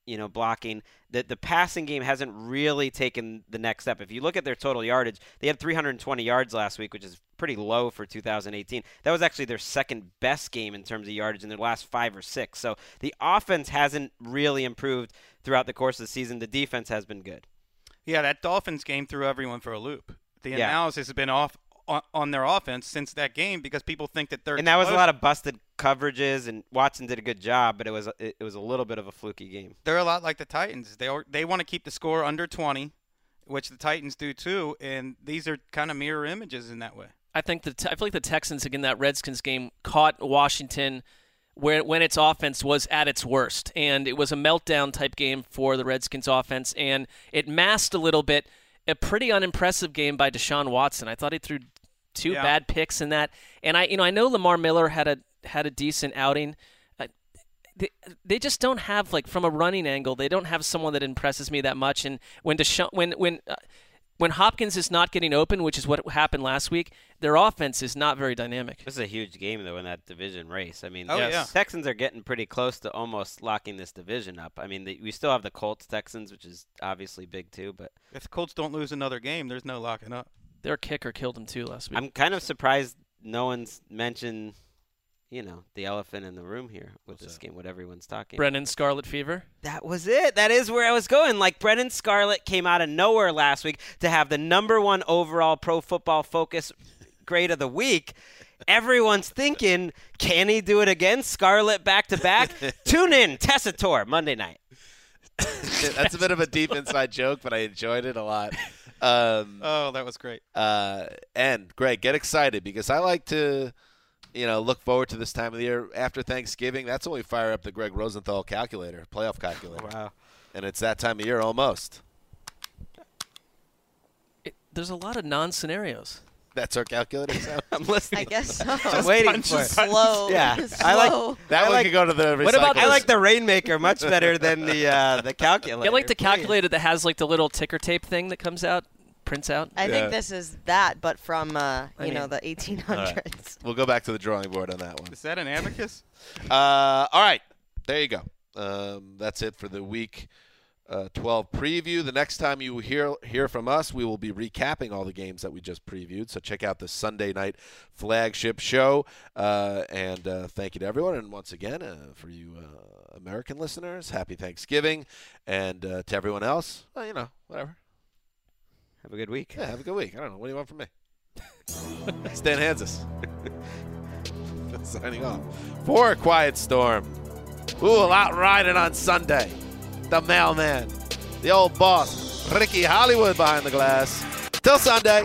you know, blocking. The the passing game hasn't really taken the next step. If you look at their total yardage, they had 320 yards last week, which is pretty low for 2018. That was actually their second best game in terms of yardage in their last five or six. So the offense hasn't really improved throughout the course of the season. The defense has been good. Yeah, that Dolphins game threw everyone for a loop. The Yeah. analysis has been off on, their offense since that game because people think that they're And that was a lot of busted coverages, and Watson did a good job, but it was it, it was a little bit of a fluky game. They're a lot like the Titans. They are, they want to keep the score under 20, which the Titans do too, and these are kind of mirror images in that way. I think the I feel like the Texans again that Redskins game caught Washington where when its offense was at its worst, and it was a meltdown type game for the Redskins offense, and it masked a little bit a pretty unimpressive game by Deshaun Watson. I thought he threw two Yeah. bad picks in that, and I you know I know Lamar Miller had a had a decent outing. Uh, They, they just don't have like from a running angle. They don't have someone that impresses me that much. And when Deshaun, when when uh, when Hopkins is not getting open, which is what happened last week, their offense is not very dynamic. This is a huge game though in that division race. I mean, Oh, the yeah. Texans are getting pretty close to almost locking this division up. I mean, the, we still have the Colts Texans, which is obviously big too, but If the Colts don't lose another game, there's no locking up. Their kicker killed him too last week. I'm kind of surprised no one's mentioned, you know, the elephant in the room here with this game. What everyone's talking. Brennan Scarlett Fever. That was it. That is where I was going. Like Brennan Scarlett came out of nowhere last week to have the number one overall Pro Football Focus grade of the week. Everyone's thinking, can he do it again? Scarlett back to back. (laughs) Tune in, Tessitore Monday night. (laughs) That's a bit of a deep inside joke, but I enjoyed it a lot. Um, Oh, that was great. uh, and Gregg, get excited because I like to, you know, look forward to this time of the year after Thanksgiving. That's when we fire up the Gregg Rosenthal calculator, playoff calculator, Wow. and it's that time of year almost. It, there's a lot of non-scenarios. That's our calculator sound. (laughs) I'm listening. I guess so. I'm waiting for it. Slow. (laughs) Yeah, Slow. I like That I one like- could go to the. What about- recyclers. I like the Rainmaker much better than the uh, the (laughs) calculator. I like the Please. calculator that has like the little ticker tape thing that comes out, prints out. I Yeah. think this is that, but from uh, I you know mean- the 1800s. We'll go back to the drawing board on that one. Is that an amicus? Uh, all right, there you go. Um, that's it for the week uh, 12 preview. The next time you hear hear from us, we will be recapping all the games that we just previewed. So check out the Sunday night flagship show. Uh, and uh, thank you to everyone. And once again, uh, for you uh, American listeners, happy Thanksgiving. And uh, to everyone else, well, you know, whatever. Have a good week. Yeah, have a good week. I don't know. What do you want from me? (laughs) Stan Hanzus. (laughs) Signing off. For a quiet storm. Ooh, a lot riding on Sunday. The mailman. The old boss. Ricky Hollywood behind the glass. Till Sunday.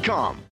Geico.com.